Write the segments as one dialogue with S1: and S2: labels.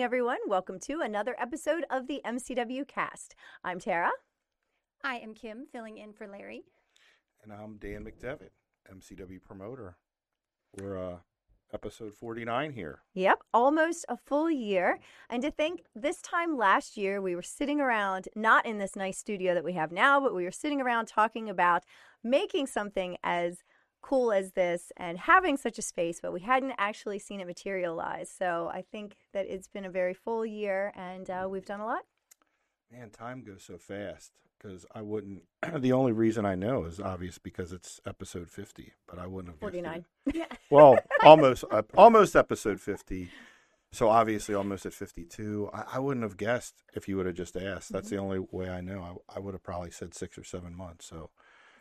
S1: evening, everyone. Welcome to another episode of the MCW Cast. I'm Tara.
S2: I am Kim, filling in for Larry.
S3: And I'm Dan McDevitt, MCW promoter. We're uh, episode 49 here.
S1: Yep, almost a full year. And to think this time last year, we were sitting around, not in this nice studio that we have now, but we were sitting around talking about making something as cool as this and having such a space, but we hadn't actually seen it materialize. So I think that it's been a very full year and uh, we've done a lot.
S3: Man, time goes so fast because I wouldn't. the only reason I know is obvious because it's episode 50, but I wouldn't have.
S1: 49.
S2: Yeah.
S3: Well, almost, uh, almost episode 50. So obviously, almost at 52. I, I wouldn't have guessed if you would have just asked. That's
S1: Mm-hmm.
S3: the only way I know. I, I would have probably said six or seven months. So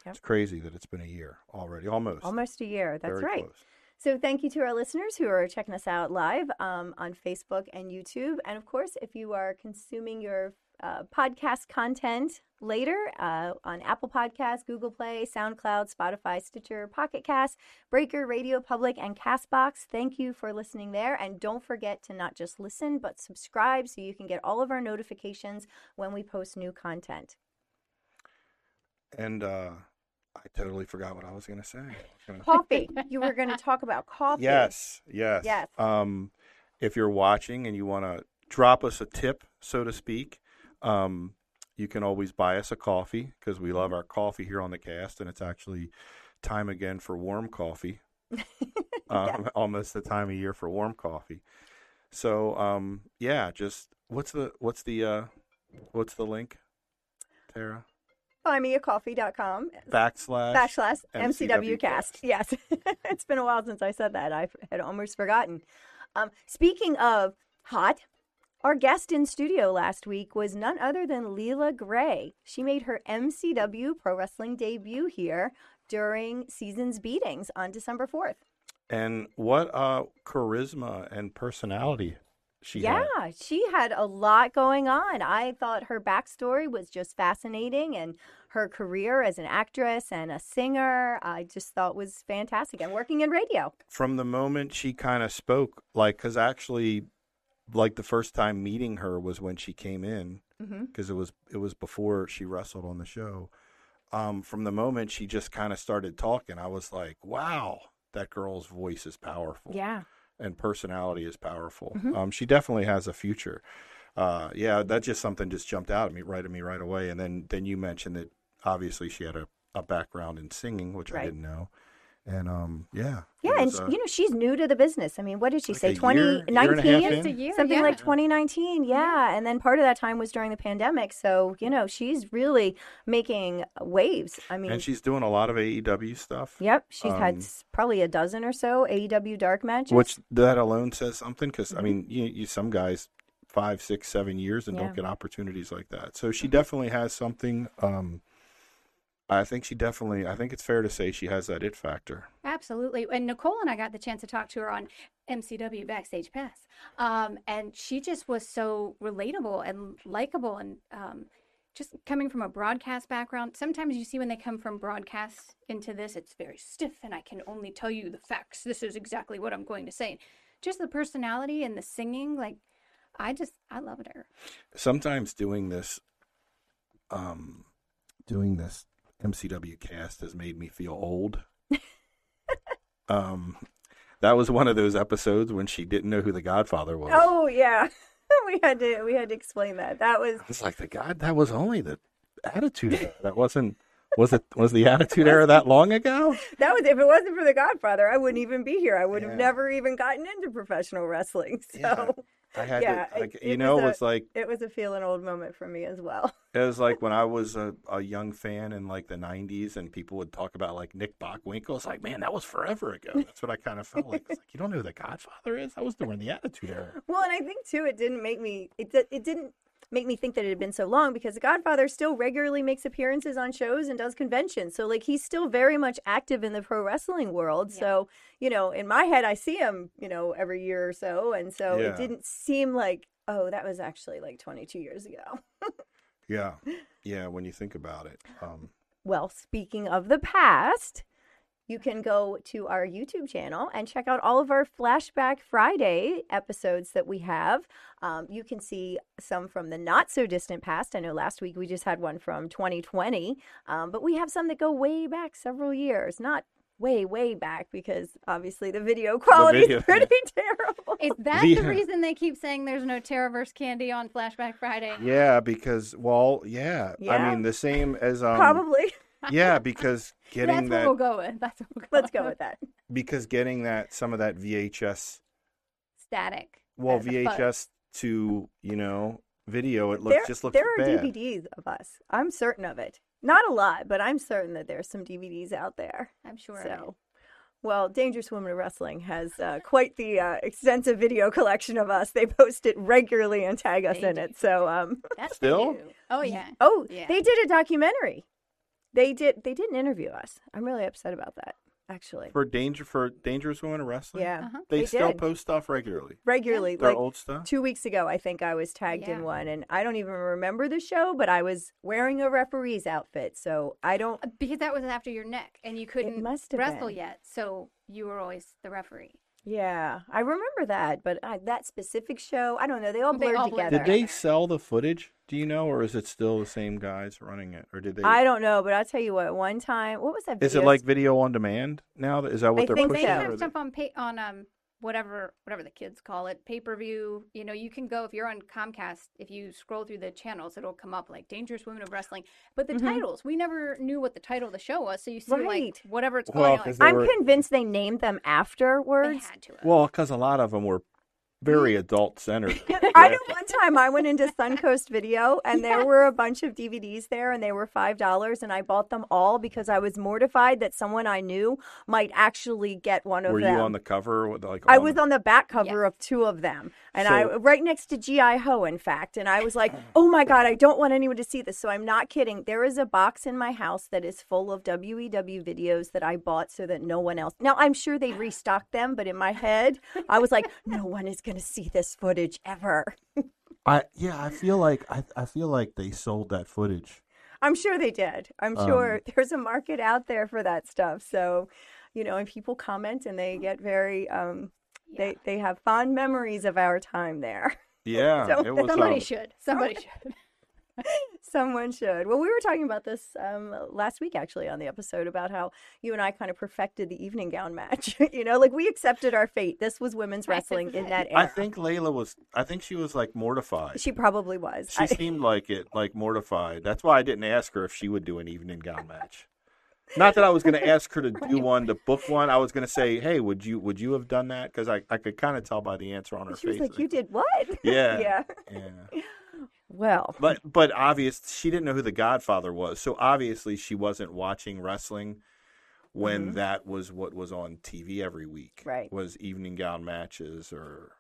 S1: Yep.
S3: it's crazy that it's been a year already. Almost.
S1: Almost a year. That's
S3: Very
S1: right.
S3: Close.
S1: So, thank you to our listeners who are checking us out live um, on Facebook and YouTube. And of course, if you are consuming your uh, podcast content later uh, on Apple Podcasts, Google Play, SoundCloud, Spotify, Stitcher, Pocket Cast, Breaker, Radio Public, and Castbox, thank you for listening there. And don't forget to not just listen, but subscribe so you can get all of our notifications when we post new content.
S3: And uh, I totally forgot what I was going to say. Gonna-
S1: Coffee. you were going to talk about coffee.
S3: Yes, yes.
S1: Yes.
S3: Um, if you're watching and you want to drop us a tip, so to speak, um, you can always buy us a coffee because we love our coffee here on the cast, and it's actually time again for warm coffee. um, Almost the time of year for warm coffee. So, um, yeah, just what's the what's the uh, what's the link, Tara?
S1: Buymeacoffee.com
S3: Backslash
S1: backslash
S3: MCW
S1: MCW cast. Yes. it's been a while since I said that. I had almost forgotten. Um, speaking of hot, our guest in studio last week was none other than Leila Grey. She made her MCW pro wrestling debut here during season's beatings on December 4th.
S3: And what uh, charisma and personality she had.
S1: yeah, she had a lot going on. I thought her backstory was just fascinating and her career as an actress and a singer, I just thought was fantastic. And working in radio.
S3: from the moment she kind of spoke, like, because actually, like the first time meeting her was when she came in,
S1: Mm-hmm.
S3: because it was it was before she wrestled on the show. Um, from the moment she just kind of started talking, I was like, wow, that girl's voice is powerful.
S1: Yeah.
S3: And personality is powerful.
S1: Mhm.
S3: Um, she definitely has a future. Uh, yeah, that just something just jumped out at me right at me right away. And then then you mentioned that obviously she had a, a background in singing, which
S1: Right.
S3: I didn't know. And um, yeah,
S1: Yeah, and
S3: was,
S1: sh
S3: uh,
S1: you know she's new to the business. I mean, what did she
S3: Like
S1: say?
S3: a year- year and a half
S1: 2019,
S3: in?
S2: A year,
S1: something
S2: yeah.
S1: like 2019. Yeah, and then part of that time was during the pandemic. So you know she's really making waves. I mean,
S3: and she's doing a lot of AEW stuff.
S1: yep, she's had
S3: um,
S1: s- probably a dozen or so AEW dark matches.
S3: Which that alone says something because I
S1: Mhm.
S3: mean, you, you some guys five, six, seven years and
S1: Yeah.
S3: don't get opportunities like that. So she
S1: Mhm.
S3: definitely has something. Um, I think she definitely. I think it's fair to say she has that it factor.
S2: Absolutely. And Nicole and I got the chance to talk to her on MCW Backstage Pass. Um, and she just was so relatable and likable and um, just coming from a broadcast background. Sometimes you see when they come from broadcast into this, it's very stiff and I can only tell you the facts. This is exactly what I'm going to say. Just the personality and the singing, like, I just, I loved her.
S3: Sometimes doing this, um, doing this MCW cast has made me feel old. um, that was one of those episodes when she didn't know who the Godfather was.
S1: oh yeah, we had to we had to explain that. That was
S3: It's like the God. That was only the Attitude Era. That wasn't. Was it? Was the Attitude Era that long ago?
S1: that was if it wasn't for the Godfather, I wouldn't even be here. I would have never even gotten into professional wrestling. So.
S3: Yeah. I had
S1: Yeah,
S3: to. Like,
S1: it-
S3: you
S1: it
S3: know,
S1: a-
S3: was like
S1: It was a feeling old moment for me as well.
S3: it was like when I was a, a young fan in like the '90s, and people would talk about like Nick Bockwinkel. It's like, man, that was forever ago. That's what I kind of felt like. It's like you don't know who the Godfather is? I was during the Attitude Era.
S1: Well, and I think too, it didn't make me it it didn't make me think that it had been so long because the Godfather still regularly makes appearances on shows and does conventions. So like he's still very much active in the pro wrestling world.
S2: Yeah.
S1: So you know, in my head, I see him you know every year or so, and so
S3: Yeah.
S1: it didn't seem like oh that was actually like 22 years ago.
S3: Yeah, yeah. When you think about it, um,
S1: Well, speaking of the past, you can go to our YouTube channel and check out all of our Flashback Friday episodes that we have. Um, you can see some from the not so distant past. I know last week we just had one from 2020, um, but we have some that go way back several years, not way, way back because obviously the video quality
S3: video,
S1: is pretty terrible.
S2: Is that
S3: The-
S2: the reason they keep saying there's no Terraverse candy on Flashback Friday?
S3: Yeah, because well, yeah. I mean the same as um
S1: Probably.
S3: Yeah, because getting
S2: That's
S3: that
S2: what we'll go with. That's what we'll go
S1: Let's go
S2: with.
S1: with that.
S3: because getting that some of that VHS
S2: Static.
S3: well
S2: as a fuzz.
S3: VHS to, you know, video it looks
S1: there,
S3: just looks
S1: there are
S3: bad.
S1: DVDs of us. I'm certain of it. Not a lot, but I'm certain that there's some DVDs out there.
S2: I'm sure.
S1: So, well, Dangerous Women of Wrestling has uh, quite the uh, extensive video collection of us. They post it regularly and tag us
S2: They
S1: in
S2: do.
S1: it. So, um,
S2: That's
S3: Still?
S2: Oh yeah.
S1: oh,
S2: Yeah.
S1: they did a documentary. They did. They didn't interview us. I'm really upset about that. Actually,
S3: For danger for dangerous women in wrestling?
S1: yeah,
S2: Uh-huh.
S3: They,
S1: they
S3: still
S1: did.
S3: post stuff regularly.
S1: regularly.
S3: Their
S1: Like
S3: old stuff?
S1: two weeks ago, I think I was tagged in one, and I don't even remember the show, but I was wearing a referee's outfit, so I don't.
S2: Because that was after your neck, and you couldn't wrestle
S1: been.
S2: yet, so you were always the referee.
S1: Yeah, I remember that, but I, that specific show, I don't know. They all
S2: They
S1: blurred
S2: all blurred
S1: together.
S3: Did they sell the footage? Do you know, or is it still the same guys running it, or did they?
S1: I don't know, but I'll tell you what. One time, what was that?
S3: is it like video on demand now? Is that what
S1: I
S3: they're
S1: think
S2: They
S3: pushing?
S1: so.
S3: or
S2: have
S3: they-
S2: stuff on pay on um whatever whatever the kids call it pay per view. You know, you can go if you're on Comcast. If you scroll through the channels, it'll come up like Dangerous Women of Wrestling. But the
S1: Mhm.
S2: titles, we never knew what the title of the show was, so you see
S1: Right.
S2: like whatever it's
S3: Well,
S2: called. you're
S3: 'cause
S2: like,
S1: I'm
S3: were-
S1: convinced they named them
S2: they
S1: afterwards.
S2: had to. Have.
S3: Well, because a lot of them were very adult centered.
S1: I know one time I went into Suncoast Video and there were a bunch of DVDs there and they were five dollars and I bought them all because I was mortified that someone I knew might actually get one of
S3: Were
S1: them.
S3: Were you on the cover? With like
S1: I was
S3: the-
S1: on the back cover
S2: Yes.
S1: of two of them, and I right next to GI Ho, in fact. And I was like, "Oh my god, I don't want anyone to see this." So I'm not kidding. There is a box in my house that is full of WEW videos that I bought so that no one else. Now I'm sure they restocked them, but in my head, I was like, "No one is going to see this footage ever."
S3: I yeah, I feel like I I feel like they sold that footage.
S1: I'm sure they did. I'm
S3: Um,
S1: sure there's a market out there for that stuff. So, you know, and people comment and they get very. um
S2: Yeah.
S1: They they have fond memories of our time there.
S3: Yeah,
S1: So-
S3: it was.
S2: Somebody
S3: um,
S2: should. Somebody should.
S1: Someone should. Well, we were talking about this um, last week, actually, on the episode about how you and I kind of perfected the evening gown match. you know, like we accepted our fate. This was women's wrestling in that era.
S3: I think Leila was. I think she was like mortified.
S1: she probably was.
S3: She
S1: I-
S3: seemed like it, like mortified. That's why I didn't ask her if she would do an evening gown match. Not that I was going to ask her to do one, to book one. I was going to say, "Hey, would you would you have done that?" Because I, I could kind of tell by the answer on her
S1: she was like, "You did what?"
S3: Yeah.
S1: yeah.
S3: Yeah,
S1: Well,
S3: but but obvious she didn't know who the Godfather was, so obviously she wasn't watching wrestling when
S1: Mhm.
S3: that was what was on TV every week.
S1: Right.
S3: Was evening gown matches or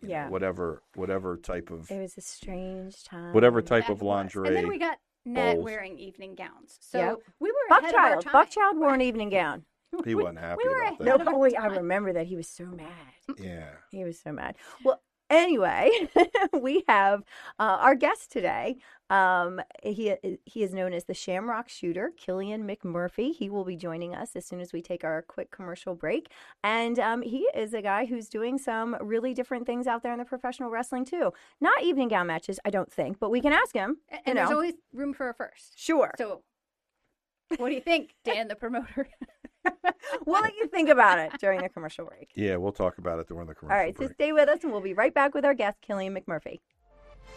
S3: you know,
S1: Yeah.
S3: whatever whatever type of
S1: it was a strange time.
S3: whatever type
S2: That
S3: of
S2: was.
S3: lingerie.
S2: And then we got Ned
S3: bowls.
S2: wearing evening gowns. So
S1: Yep.
S2: we were ahead of our
S1: Buckchild.
S2: time.
S1: Buckchild wore an evening gown.
S3: he wasn't happy
S2: we were
S3: about that.
S1: No,
S2: of our
S1: boy, I remember that he was so mad.
S3: Yeah.
S1: He was so mad. Well, anyway, we have uh, our guest today. Um, he he is known as the Shamrock Shooter, Killian McMurphy. He will be joining us as soon as we take our quick commercial break. And um, he is a guy who's doing some really different things out there in the professional wrestling too. Not evening gown matches, I don't think, but we can ask him.
S2: And
S1: you
S2: there's always room for a first.
S1: Sure.
S2: So what do you think, Dan, the promoter?
S1: we'll let you think about it during the commercial break.
S3: Yeah, we'll talk about it during the commercial
S1: All right, so stay with us, and we'll be right back with our guest, Killian McMurphy.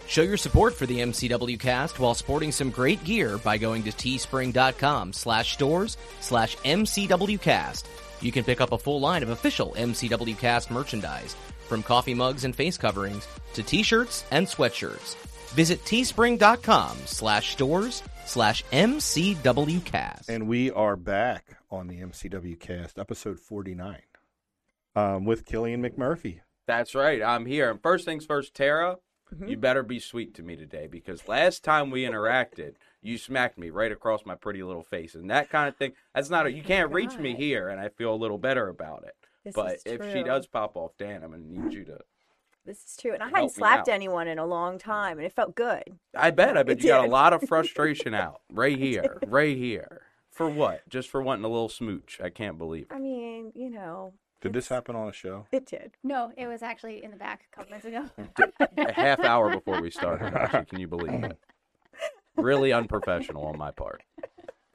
S4: Show your support for the MCW cast while sporting some great gear by going to teespring.com slash stores slash MCWcast. You can pick up a full line of official MCW cast merchandise, from coffee mugs and face coverings to t-shirts and sweatshirts. Visit teespring.com slash stores slash MCWcast.
S3: And we are back on the MCW cast, episode 49, um, with Killian McMurphy.
S5: That's right. I'm here. And first things first, Tara,
S1: Mm-hmm.
S5: you better be sweet to me today because last time we interacted, you smacked me right across my pretty little face. And that kind of thing, that's not a, you can't reach me here. And I feel a little better about it.
S1: This
S5: but
S1: is
S5: if she does pop off, Dan, I'm going to need you to.
S1: This is true. And I
S5: Help
S1: hadn't slapped anyone in a long time, and it felt good.
S5: I bet. I bet
S1: It
S5: you got a lot of frustration out right here, right here. For what? Just for wanting a little smooch. I can't believe it.
S1: I mean, you know,
S3: Did this happen on a show?
S1: it did.
S2: No, it was actually in the back a couple minutes ago.
S5: a half hour before we started. Actually, can you believe it? Really unprofessional on my part.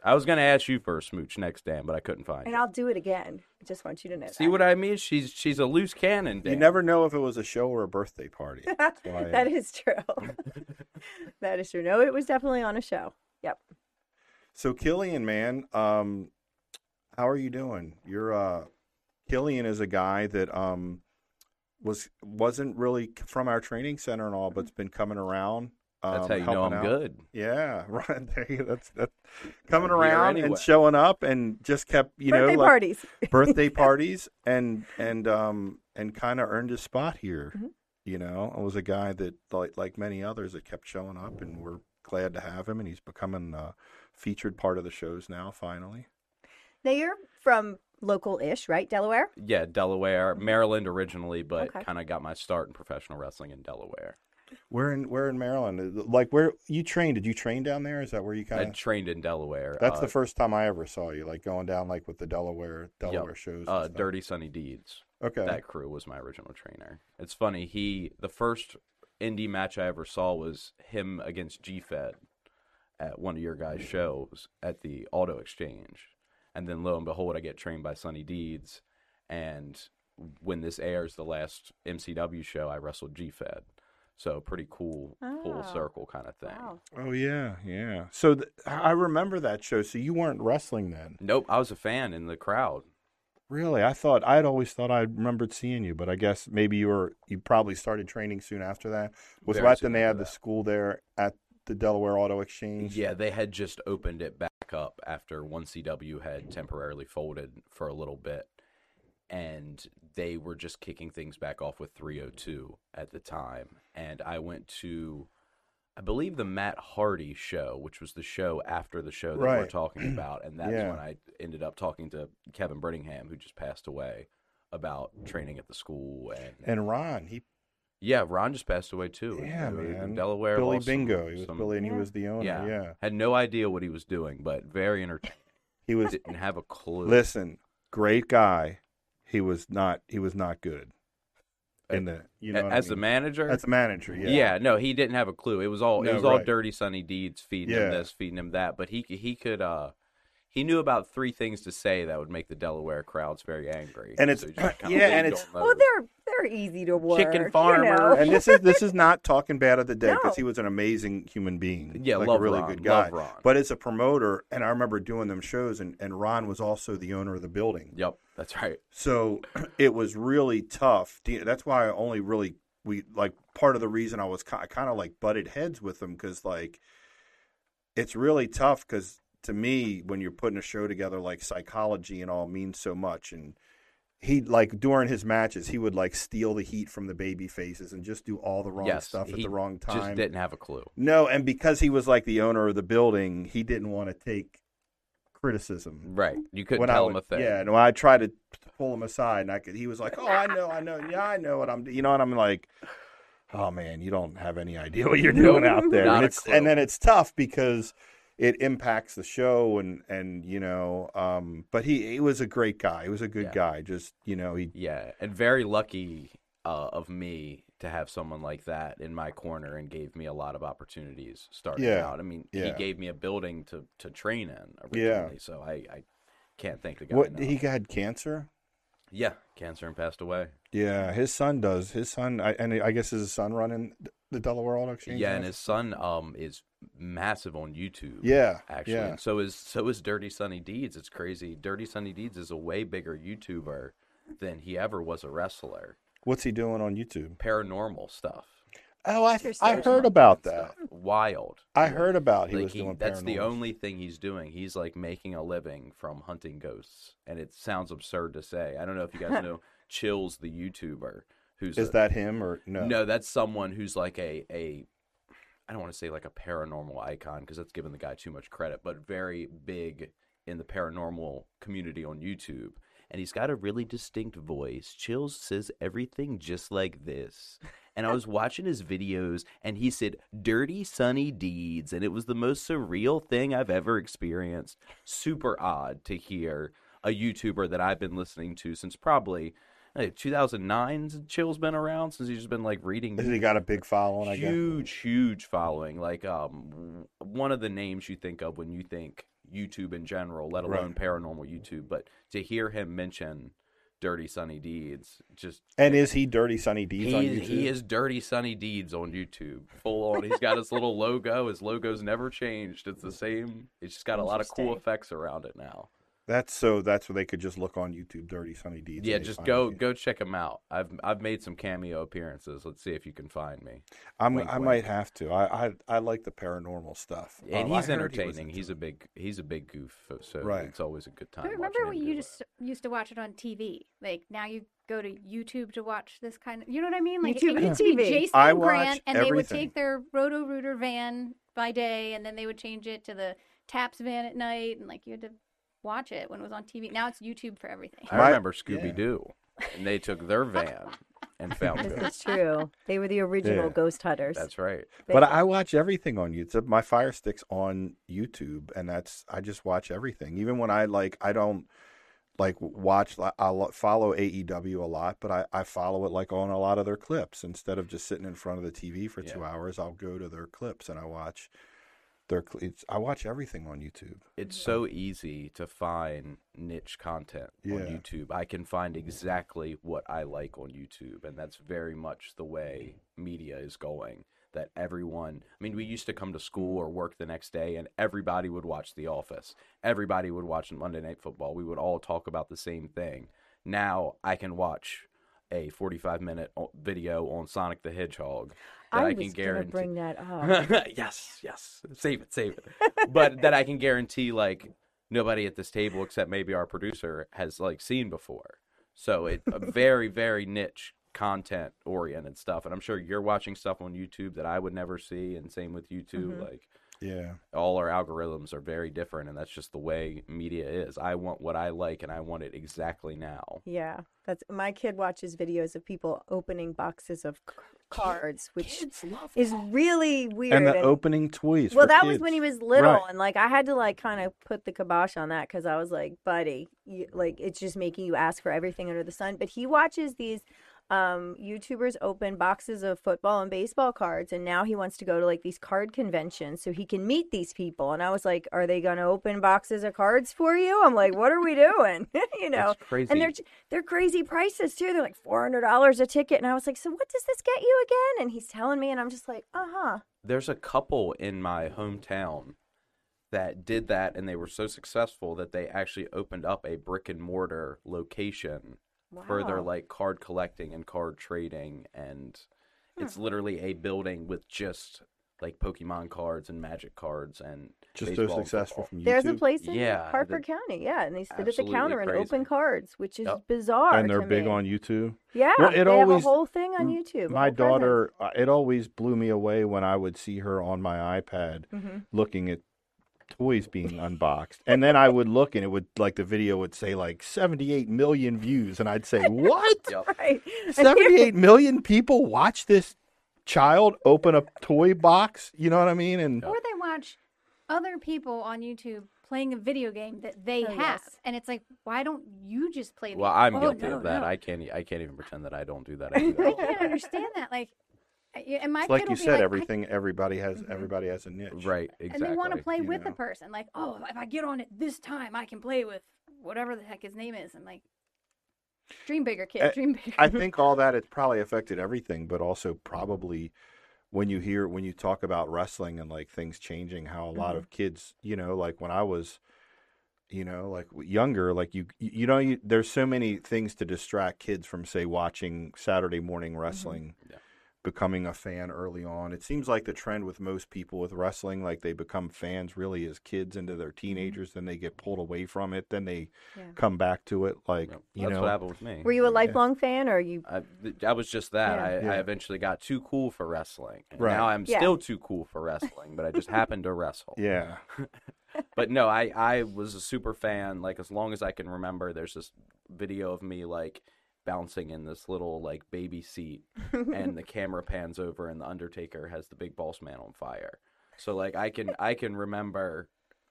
S5: I was going to ask you for a smooch next Dan, but I couldn't find
S1: And
S5: you.
S1: I'll do it again. I just want you to know.
S5: See
S1: that.
S5: what I mean? She's she's a loose cannon. Dan.
S3: You never know if it was a show or a birthday party. That's why.
S1: that is true. that is true. No, it was definitely on a show. Yep.
S3: So Killian, man, um, how are you doing? You're uh, Killian is a guy that um was wasn't really from our training center and all, but's been coming around. Um,
S5: That's how you know I'm
S3: out.
S5: good.
S3: Yeah, right. There you, that's that's coming around
S5: anyway.
S3: and showing up and just kept you
S1: Birthday
S3: know like,
S1: parties.
S3: birthday parties and and um and kind of earned his spot here.
S1: Mhm.
S3: You know, I was a guy that like like many others that kept showing up, and we're glad to have him, and he's becoming a featured part of the shows now. Finally,
S1: Now you're from local-ish, right? Delaware.
S5: Yeah, Delaware, Maryland originally, but
S1: Okay.
S5: kind of got my start in professional wrestling in Delaware.
S3: we're in we're in Maryland. Like where you trained? Did you train down there? Is that where you kind of?
S5: I trained in Delaware.
S3: That's
S5: uh,
S3: the first time I ever saw you, like going down like with the Delaware
S5: Yep.
S3: Delaware shows.
S5: uh. Dirty Sunny Deeds.
S3: Okay.
S5: That crew was my original trainer. It's funny. He the first indie match I ever saw was him against G Fed at one of your guys' shows at the Auto Exchange, and then lo and behold, I get trained by Sunny Deeds, and when this airs, the last MCW show, I wrestled G Fed. So pretty cool, full
S1: Oh.
S5: circle kind of thing.
S1: Wow.
S3: Oh yeah, yeah. So th- I remember that show. So you weren't wrestling then?
S5: Nope, I was a fan in the crowd.
S3: Really? I thought I had always thought I remembered seeing you, but I guess maybe you were you probably started training soon after that. Was
S5: Very
S3: that
S5: soon
S3: then they
S5: after
S3: had the school there at the Delaware Auto Exchange?
S5: Yeah, they had just opened it back up after 1CW had temporarily folded for a little bit. And they were just kicking things back off with 302 at the time. And I went to, I believe, the Matt Hardy show, which was the show after the show that we're talking about. And that's
S3: Yeah.
S5: when I ended up talking to Kevin Brittingham, who just passed away, about training at the school. And,
S3: And Ron, he
S5: yeah, Ron just passed away too.
S3: yeah,
S5: Uh,
S3: man.
S5: Delaware.
S3: Billy
S5: lost some-
S3: Bingo. He was
S5: some-
S3: Billy, and he was the owner.
S5: yeah.
S3: Yeah,
S5: Had no idea what he was doing, but very entertaining.
S3: he was.
S5: Didn't have a clue.
S3: listen, great guy. He was not. He was not good. In the you know
S5: A-
S3: what I
S5: as the manager.
S3: as a manager. Yeah.
S5: yeah. no, he didn't have a clue. It was all
S3: No,
S5: it was all
S3: right.
S5: dirty sunny deeds feeding him this, feeding him that. But he c- he could uh he knew about three things to say that would make the Delaware crowds very angry.
S3: And it's-
S5: So he
S3: yeah, and it's-
S5: on
S1: Well, they're they're easy to work.
S5: Chicken
S1: you
S5: farmer.
S1: know.
S3: and this is this is not talking bad of the dead because
S1: No.
S3: he was an amazing human being.
S5: Yeah,
S3: like
S5: love
S3: a really
S5: Ron,
S3: good guy.
S5: love Ron.
S3: But as a promoter, and I remember doing them shows, and, and Ron was also the owner of the building.
S5: Yep, that's right.
S3: So it was really tough. That's why I only really we like part of the reason I was kind of like butted heads with them because like it's really tough because to me when you're putting a show together like psychology and all means so much and he like during his matches he would like steal the heat from the baby faces and just do all the wrong
S5: yes,
S3: stuff at the wrong time.
S5: Just didn't have a clue.
S3: No, and because he was like the owner of the building, he didn't want to take criticism.
S5: Right, you couldn't
S3: When
S5: tell
S3: would-
S5: him a thing.
S3: Yeah, and when I tried to pull him aside, and I could, he was like, "Oh, I know, I know, yeah, I know what I'm, do-" you know," and I'm like, "Oh man, you don't have any idea what you're doing out there." And, and then it's tough because it impacts the show, and and you know, um, but he he was a great guy. He was a good
S5: Yeah.
S3: guy. Just you know, he
S5: Yeah, and very lucky uh, of me to have someone like that in my corner and gave me a lot of opportunities starting
S3: Yeah,
S5: out. I mean, he gave me a building to, to train in
S3: Yeah.
S5: originally, so I, I can't thank the guy
S3: what
S5: enough.
S3: he had cancer.
S5: Yeah, cancer and passed away.
S3: Yeah, his son does. His son, I, and I guess his son running the Delaware Auto Exchange.
S5: Yeah, and his son um is massive on YouTube.
S3: Yeah,
S5: actually,
S3: yeah.
S5: and so is so is Dirty Sunny Deeds. It's crazy. Dirty Sunny Deeds is a way bigger YouTuber than he ever was a wrestler.
S3: What's he doing on YouTube?
S5: Paranormal stuff,
S3: Oh, I I heard about that.
S5: wild.
S3: I heard about he
S5: Like,
S3: was
S5: he-
S3: doing.
S5: that's the only thing he's doing. He's like making a living from hunting ghosts, and it sounds absurd to say. I don't know if you guys know Chills, the YouTuber, who's
S3: Is
S5: a-
S3: that him or no?
S5: no? That's someone who's like a a. I don't want to say like a paranormal icon because that's giving the guy too much credit, but very big in the paranormal community on YouTube. And he's got a really distinct voice. Chills says everything just like this. And I was watching his videos, and he said "dirty sunny deeds," and it was the most surreal thing I've ever experienced. Super odd to hear a YouTuber that I've been listening to since probably. Like 2009, Chill's been around since he's just been like reading
S3: he got a big following? I guess.
S5: huge, huge following. Like um, one of the names you think of when you think YouTube in general, let alone paranormal YouTube. But to hear him mention Dirty Sunny Deeds, just
S3: And is he Dirty Sunny Deeds on YouTube?
S5: he is Dirty Sunny Deeds on YouTube, full on. He's got his little logo. His logo's never changed. It's the same. It's just got a lot of cool effects around it now.
S3: That's so. That's where they could just look on YouTube, Dirty Sunny Deeds.
S5: Yeah, just go
S3: you.
S5: go check him out. I've I've made some cameo appearances. Let's see if you can find me.
S3: I'm,
S5: wink,
S3: I
S5: wink.
S3: might have to. I, I I like the paranormal stuff.
S5: And
S3: Um,
S5: he's
S3: heard he
S5: entertaining. he's a big he's a big goof, so
S3: Right.
S5: it's always a good time.
S2: But remember when you
S5: do it.
S2: just used to watch it on TV? Like now you go to YouTube to watch this kind of. You know what I mean? Like
S1: YouTube
S2: it
S1: and
S2: used to be
S1: TV.
S2: Jason
S3: I
S2: and Grant,
S3: watch
S2: and they would take their Roto Rooter van by day, and then they would change it to the Taps van at night, and like you had to watch it when it was on TV. Now it's YouTube for everything.
S5: I remember Scooby Doo, and they took their van and found
S1: This
S5: it.
S1: is true. They were the original
S3: Yeah.
S1: ghost hunters.
S5: That's right.
S1: They-
S3: But I watch everything on YouTube. My Fire Stick's on YouTube, and that's I just watch everything. Even when I like, I don't like watch. I follow AEW a lot, but I, I follow it like on a lot of their clips instead of just sitting in front of the TV for two hours. I'll go to their clips and I watch their. cl- It's, I watch everything on YouTube.
S5: It's so easy to find niche content on YouTube. I can find exactly what I like on YouTube, and that's very much the way media is going. That everyone, I mean, we used to come to school or work the next day, and everybody would watch The Office. Everybody would watch Monday Night Football. We would all talk about the same thing. Now I can watch a 45 minute uh, video on Sonic the Hedgehog that
S1: I
S5: I,
S1: was
S5: can
S1: gonna
S5: guarantee.
S1: bring that up.
S5: yes, yes. Save it, save it. but that I can guarantee, like nobody at this table except maybe our producer has like seen before. So it a very, very niche content oriented stuff, and I'm sure you're watching stuff on YouTube that I would never see, and same with YouTube.
S1: Mhm.
S5: Like
S3: Yeah,
S5: all our algorithms are very different, and that's just the way media is. I want what I like, and I want it exactly now.
S1: Yeah, that's my kid watches videos of people opening boxes of c- cards, which is really weird.
S3: and the
S1: and-
S3: opening toys.
S1: well,
S3: for
S1: that was when he was little,
S3: Right.
S1: and like I had to like kind of put the kibosh on that because I was like, buddy, you, like it's just making you ask for everything under the sun. But he watches these um YouTubers open boxes of football and baseball cards, and now he wants to go to like these card conventions so he can meet these people. And I was like, are they going to open boxes of cards for you? I'm like, what are we doing? you know.
S5: It's crazy.
S1: And they're they're crazy prices too. They're like four hundred dollars a ticket, and I was like, "So what does this get you again?" And he's telling me, and I'm just like, "Uh huh."
S5: there's a couple in my hometown that did that and they were so successful that they actually opened up a brick and mortar location for their
S1: Wow.
S5: like card collecting and card trading and
S1: Hmm.
S5: it's literally a building with just like Pokemon cards and Magic cards and
S3: just so successful from YouTube.
S1: There's a place in
S5: Yeah,
S1: Hartford
S5: that-
S1: County, yeah, and they sit at the
S5: Absolutely
S1: counter and open cards, which is
S5: Yep.
S1: bizarre.
S3: and they're
S1: to
S3: big
S1: me.
S3: on YouTube.
S1: Yeah,
S3: Well, it
S1: they
S3: always-
S1: have a whole thing on YouTube.
S3: My
S1: whole presence.
S3: daughter, uh, it always blew me away when I would see her on my iPad
S1: Mhm.
S3: looking at toys being unboxed. And then I would look and it would like the video would say like 78 million views and I'd say, "What?
S1: Right?
S3: 78 million people watch this child open a toy box?" You know what I mean? And
S2: Or they watch other people on YouTube playing a video game that they
S1: Oh,
S2: have,
S1: yes.
S2: and it's like, why don't you just play? The
S5: Well, I'm
S2: oh,
S5: guilty
S2: no,
S5: of that.
S2: no.
S5: I can't I can't even pretend that I don't do that. I do that
S2: I can't understand that. Like, I- and my
S3: it's
S2: kid
S3: like you said,
S2: like, I-
S3: everything everybody has
S1: Mhm.
S3: everybody has a niche.
S5: Right, exactly.
S2: and they want to play
S3: you
S2: with the person. Like, oh, if I get on it this time, I can play with whatever the heck his name is. I'm like, dream bigger, kid.
S3: Uh,
S2: dream bigger.
S3: I think all that it's probably affected everything, but also probably when you hear when you talk about wrestling and like things changing, how a lot
S1: Mhm.
S3: of kids, you know, like when I was, you know, like younger, like you, you know, you, there's so many things to distract kids from, say, watching Saturday morning wrestling.
S5: Yeah.
S3: Becoming a fan early on. It seems like the trend with most people with wrestling, like they become fans really as kids into their mm-hmm. teenagers, then they get pulled away from it, then they
S1: Yeah.
S3: come back to it. Like,
S5: Yep.
S3: you
S5: That's
S3: know,
S5: what happened with me.
S1: Were you a lifelong fan, or you?
S5: I, th- I was just that.
S1: Yeah.
S5: I,
S3: Yeah.
S5: I eventually got too cool for wrestling. And
S3: Right.
S5: Now I'm
S1: Yeah.
S5: still too cool for wrestling, but I just happened to wrestle.
S3: yeah.
S5: But no, I, I was a super fan. Like as long as I can remember, there's this video of me like bouncing in this little like baby seat, and the camera pans over, and the Undertaker has the big boss man on fire. So like I can I can remember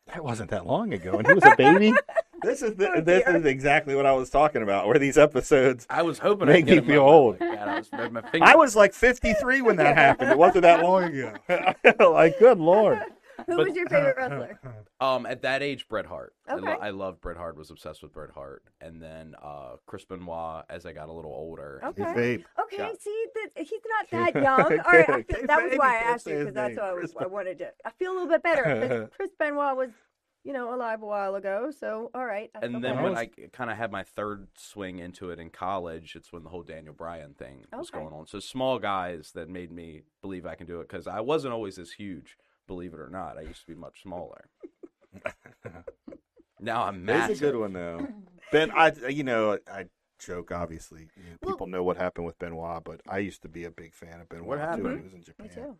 S3: That wasn't that long ago, and he was a baby. this is the,
S1: Oh,
S3: this
S1: dear.
S3: is exactly what I was talking about. Where these episodes,
S5: I was hoping
S3: Make
S5: get
S3: me feel old.
S5: Oh like. I was my.
S3: I was like 53 when that happened. It wasn't that long ago. like, good lord.
S1: Who
S5: But-
S1: was your favorite wrestler?
S5: Um, at that age, Bret Hart. I,
S1: Okay.
S5: lo- I loved Bret Hart. Was obsessed with Bret Hart, and then uh, Chris Benoit as I got a little older.
S1: Okay.
S3: Babe.
S1: Okay,
S5: Yeah.
S1: see, that he's not that young. All right, I feel, that was why I asked you because that's
S3: name,
S1: what I, was, I wanted to. I feel a little bit better because Chris Benoit was, you know, alive a while ago. So, all right. I feel
S5: And then when I kind of had my third swing into it in college, it's when the whole Daniel Bryan thing was going on. So small guys that made me believe I can do it because I wasn't always this huge, believe it or not. I used to be much smaller. now I'm massive.
S3: He's a good one though. Ben, I you know I joke obviously. You know,
S1: Well-
S3: people know what happened with Benoit, but I used to be a big fan of Benoit
S5: What
S3: too
S5: happened?
S3: he was in
S1: Me
S3: Japan.
S1: too.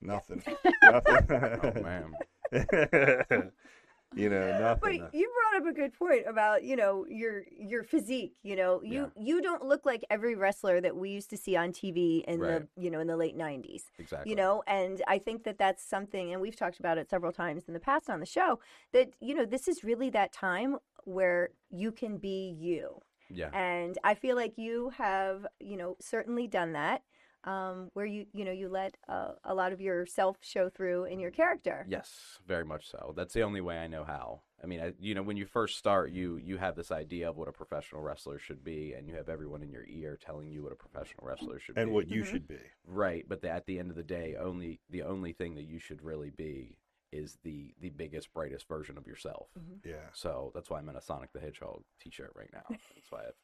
S3: Nothing.
S5: Oh
S3: nothing.
S5: man.
S3: You know
S1: But
S3: uh
S1: you brought up a good point about you know your your physique. You know, you you don't look like every wrestler that we used to see on TV in
S5: Right.
S1: the you know in the late '90s.
S5: Exactly.
S1: you know and i think that that's something and we've talked about it several times in the past on the show that you know this is really that time where you can be you
S5: Yeah.
S1: and i feel like you have you know certainly done that um, where you you know you let uh, a lot of yourself show through in your character
S5: Yes, very much so. That's the only way I know how. I mean, I, you know, when you first start, you you have this idea of what a professional wrestler should be, and you have everyone in your ear telling you what a professional wrestler should
S3: and
S5: be.
S3: And what you
S1: Mhm.
S3: should be.
S5: Right, but the, at the end of the day, only the only thing that you should really be is the the biggest, brightest version of yourself.
S3: Yeah.
S5: So that's why I'm in a Sonic the Hedgehog T-shirt right now. That's why I have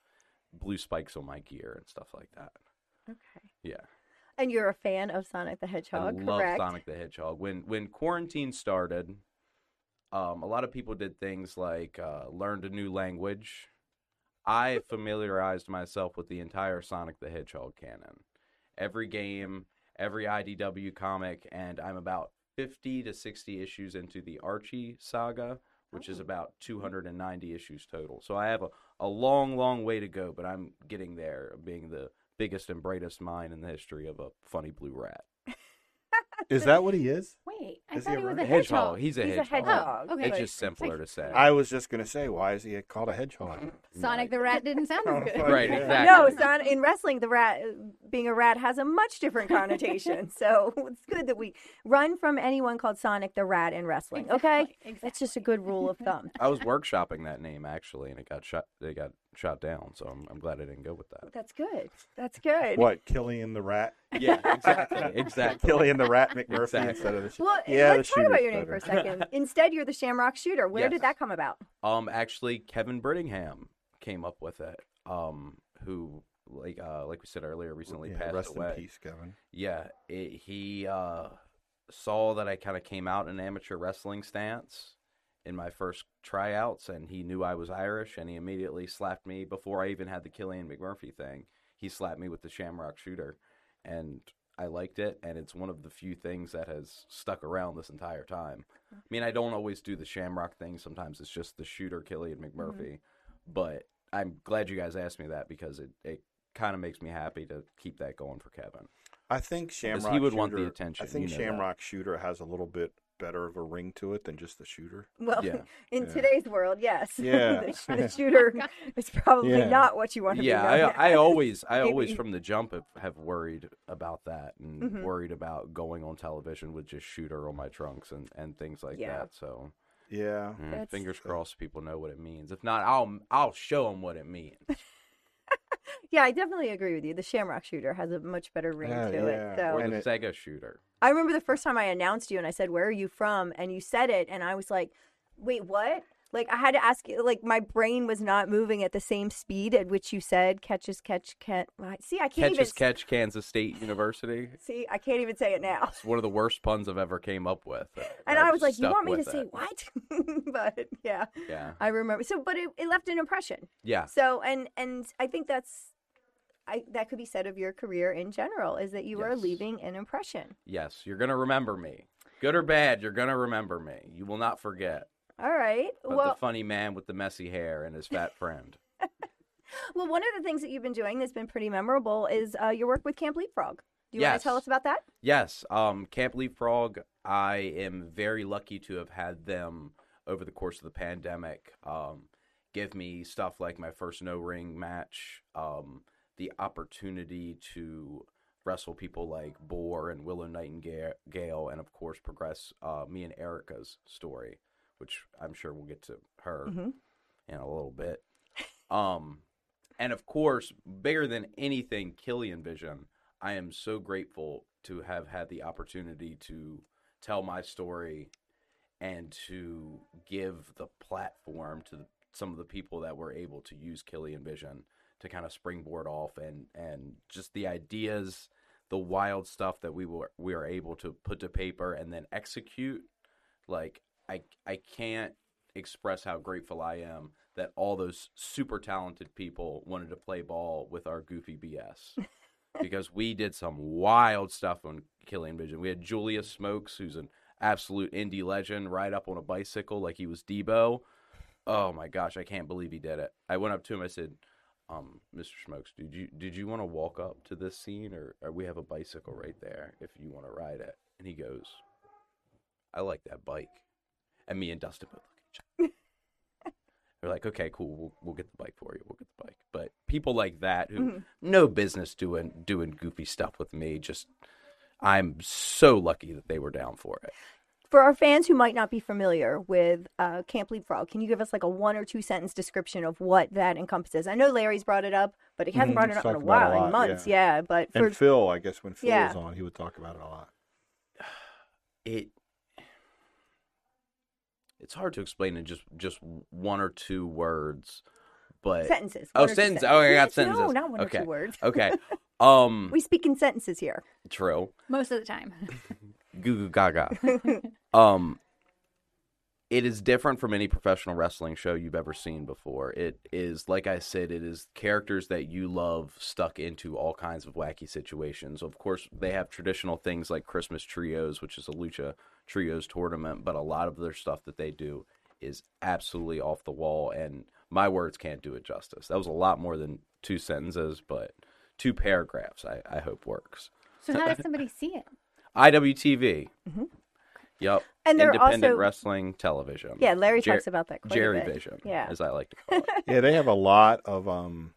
S5: blue spikes on my gear and stuff like that.
S1: Okay
S5: Yeah,
S1: and you're a fan of sonic the hedgehog
S5: I love Sonic the Hedgehog. When when quarantine started, um, a lot of people did things like uh, learned a new language. I familiarized myself with the entire Sonic the Hedgehog canon, every game, every IDW comic, and I'm about fifty to sixty issues into the Archie saga, which is about 290 issues total. So I have a, a long, long way to go, but I'm getting there, being the biggest and brightest mind in the history of a funny blue rat.
S3: Is that what he is?
S2: Wait, I
S3: Is he
S2: thought
S3: a
S2: he was a
S3: rat?
S2: hedgehog.
S5: He's a
S1: He's a
S5: hedgehog.
S1: hedgehog.
S2: Oh, okay.
S5: It's
S1: Like-
S5: just simpler to say.
S3: I was just gonna say, why is he called a hedgehog?
S2: Sonic the Rat didn't sound as good.
S5: Right, exactly.
S1: no, son, in wrestling, the rat being a rat has a much different connotation. so it's good that we run from anyone called Sonic the Rat in wrestling. Okay,
S2: Exactly,
S1: that's just a good rule of thumb.
S5: I was workshopping that name actually, and it got shot. They got shot down, so I'm, I'm glad I didn't go with that.
S1: That's good. That's good.
S3: What, Killian the Rat?
S5: Yeah, exactly, exactly.
S3: Killian the Rat McMurphy
S5: Exactly.
S3: instead of the. Sh-
S1: Well,
S3: yeah,
S1: let's
S3: the
S1: talk about your name for a second. Instead, you're the Shamrock Shooter. Where did that come about?
S5: Um, actually, Kevin Brittingham came up with it. Um, who like uh like we said earlier, recently
S3: Yeah,
S5: passed
S3: rest
S5: away.
S3: in peace, Kevin.
S5: Yeah, it, he uh, saw that I kind of came out in an amateur wrestling stance in my first tryouts, and he knew I was Irish, and he immediately slapped me before I even had the Killian McMurphy thing. He slapped me with the Shamrock Shooter, and I liked it, and it's one of the few things that has stuck around this entire time. I mean, I don't always do the Shamrock thing. Sometimes it's just the Shooter Killian McMurphy, mm-hmm. but I'm glad you guys asked me that because it, it kind of makes me happy to keep that going for Kevin.
S3: I think Shamrock.
S5: he would want the
S3: Shooter-
S5: attention,
S3: I think
S5: you know that.
S3: Shamrock Shooter has a little bit better of a ring to it than just the shooter.
S1: Well,
S5: Yeah.
S1: in
S3: Yeah.
S1: today's world, yes.
S3: Yeah.
S1: the, the shooter is probably
S3: Yeah.
S1: not what you want to
S5: yeah
S1: be. known
S5: I, I always i always from the jump have, have worried about that and
S1: Mhm.
S5: worried about going on television with just shooter on my trunks and, and things like
S1: Yeah.
S5: that so
S3: Yeah.
S5: mm, fingers crossed people know what it means if not i'll i'll show them what it means
S1: Yeah, I definitely agree with you. The Shamrock Shooter has a much better ring uh,
S3: Yeah,
S1: to
S3: yeah.
S1: it. So
S5: or
S3: And
S5: the
S3: it-
S5: sega shooter
S1: I remember the first time I announced you and I said, "Where are you from?" and you said it, and I was like, "Wait, what?" Like I had to ask you. Like my brain was not moving at the same speed at which you said "catches catch catch." See, I can't
S5: catch
S1: even
S5: as catch kansas state university
S1: see. I can't even say it now.
S5: it's one of the worst puns i've ever came up with
S1: And
S5: I've
S1: I was like, "You
S5: stuck
S1: want me to
S5: with
S1: say
S5: it.
S1: what?" but yeah,
S5: yeah
S1: I remember. So, but it, it left an impression.
S5: yeah
S1: So, and and I think that's. I, that could be said of your career in general is that you are leaving an impression.
S5: yes you're gonna remember me good or bad you're gonna remember me you will not forget
S1: All right. well,
S5: the funny man with the messy hair and his fat friend
S1: well, one of the things that you've been doing that's been pretty memorable is uh, your work with Camp Leapfrog. Do you want to tell us about that?
S5: Yes, um, Camp Leapfrog. I am very lucky to have had them over the course of the pandemic. Um, give me stuff like my first no ring match, um, the opportunity to wrestle people like Boar and Willow Nightingale, and of course progress uh, me and Erica's story, which I'm sure we'll get to her
S1: Mhm.
S5: in a little bit. Um, and of course, bigger than anything, Killian Vision. I am so grateful to have had the opportunity to tell my story and to give the platform to the, some of the people that were able to use Killian Vision to kind of springboard off and and just the ideas, the wild stuff that we were we are able to put to paper and then execute. Like I I can't express how grateful I am that all those super talented people wanted to play ball with our goofy BS. because we did some wild stuff on Killian Vision. We had Julius Smokes, who's an absolute indie legend, ride up on a bicycle like he was Deebo. Oh my gosh, I can't believe he did it. I went up to him. I said, um, "Mr. Smokes, did you did you want to walk up to this scene, or, or we have a bicycle right there if you want to ride it?" And he goes, "I like that bike." And me and Dustin both look at each other. They're like, "Okay, cool. We'll we'll get the bike for you. We'll get the bike." But people like that who
S1: Mhm.
S5: no business doing doing goofy stuff with me. Just I'm so lucky that they were down for it.
S1: For our fans who might not be familiar with uh, Camp Leapfrog, can you give us like a one or two sentence description of what that encompasses? I know Larry's brought it up, but he hasn't
S3: Mhm,
S1: brought it up in a
S3: talked about it a
S1: while, in months.
S3: yeah.
S1: Yeah, but for
S3: And Phil, I guess when Phil
S1: Yeah.
S3: was on, he would talk about it a lot.
S5: It it's hard to explain in just just one or two words, but
S1: sentences.
S5: Oh,
S1: or two
S5: sentences. Oh, I got
S1: sentences. No, not one or
S5: Okay.
S1: two words.
S5: okay. Um,
S1: We speak in sentences here.
S5: true.
S2: Most of the time.
S5: Goo goo gaga. um, it is different from any professional wrestling show you've ever seen before. It is, like I said, it is characters that you love stuck into all kinds of wacky situations. Of course, they have traditional things like Christmas Trios, which is a lucha trios tournament, but a lot of their stuff that they do is absolutely off the wall, and my words can't do it justice. That was a lot more than two sentences, but two paragraphs, I, I hope works.
S2: So how does somebody see it?
S5: IWTV. Yep.
S1: Mm-hmm. And they're
S5: Independent
S1: also-
S5: Wrestling Television.
S1: Yeah, Larry
S5: Jer-
S1: talks about that quite
S5: Jerry
S1: a bit.
S5: Vision,
S1: Yeah.
S5: as I like to call it.
S3: Yeah, they have a lot of um,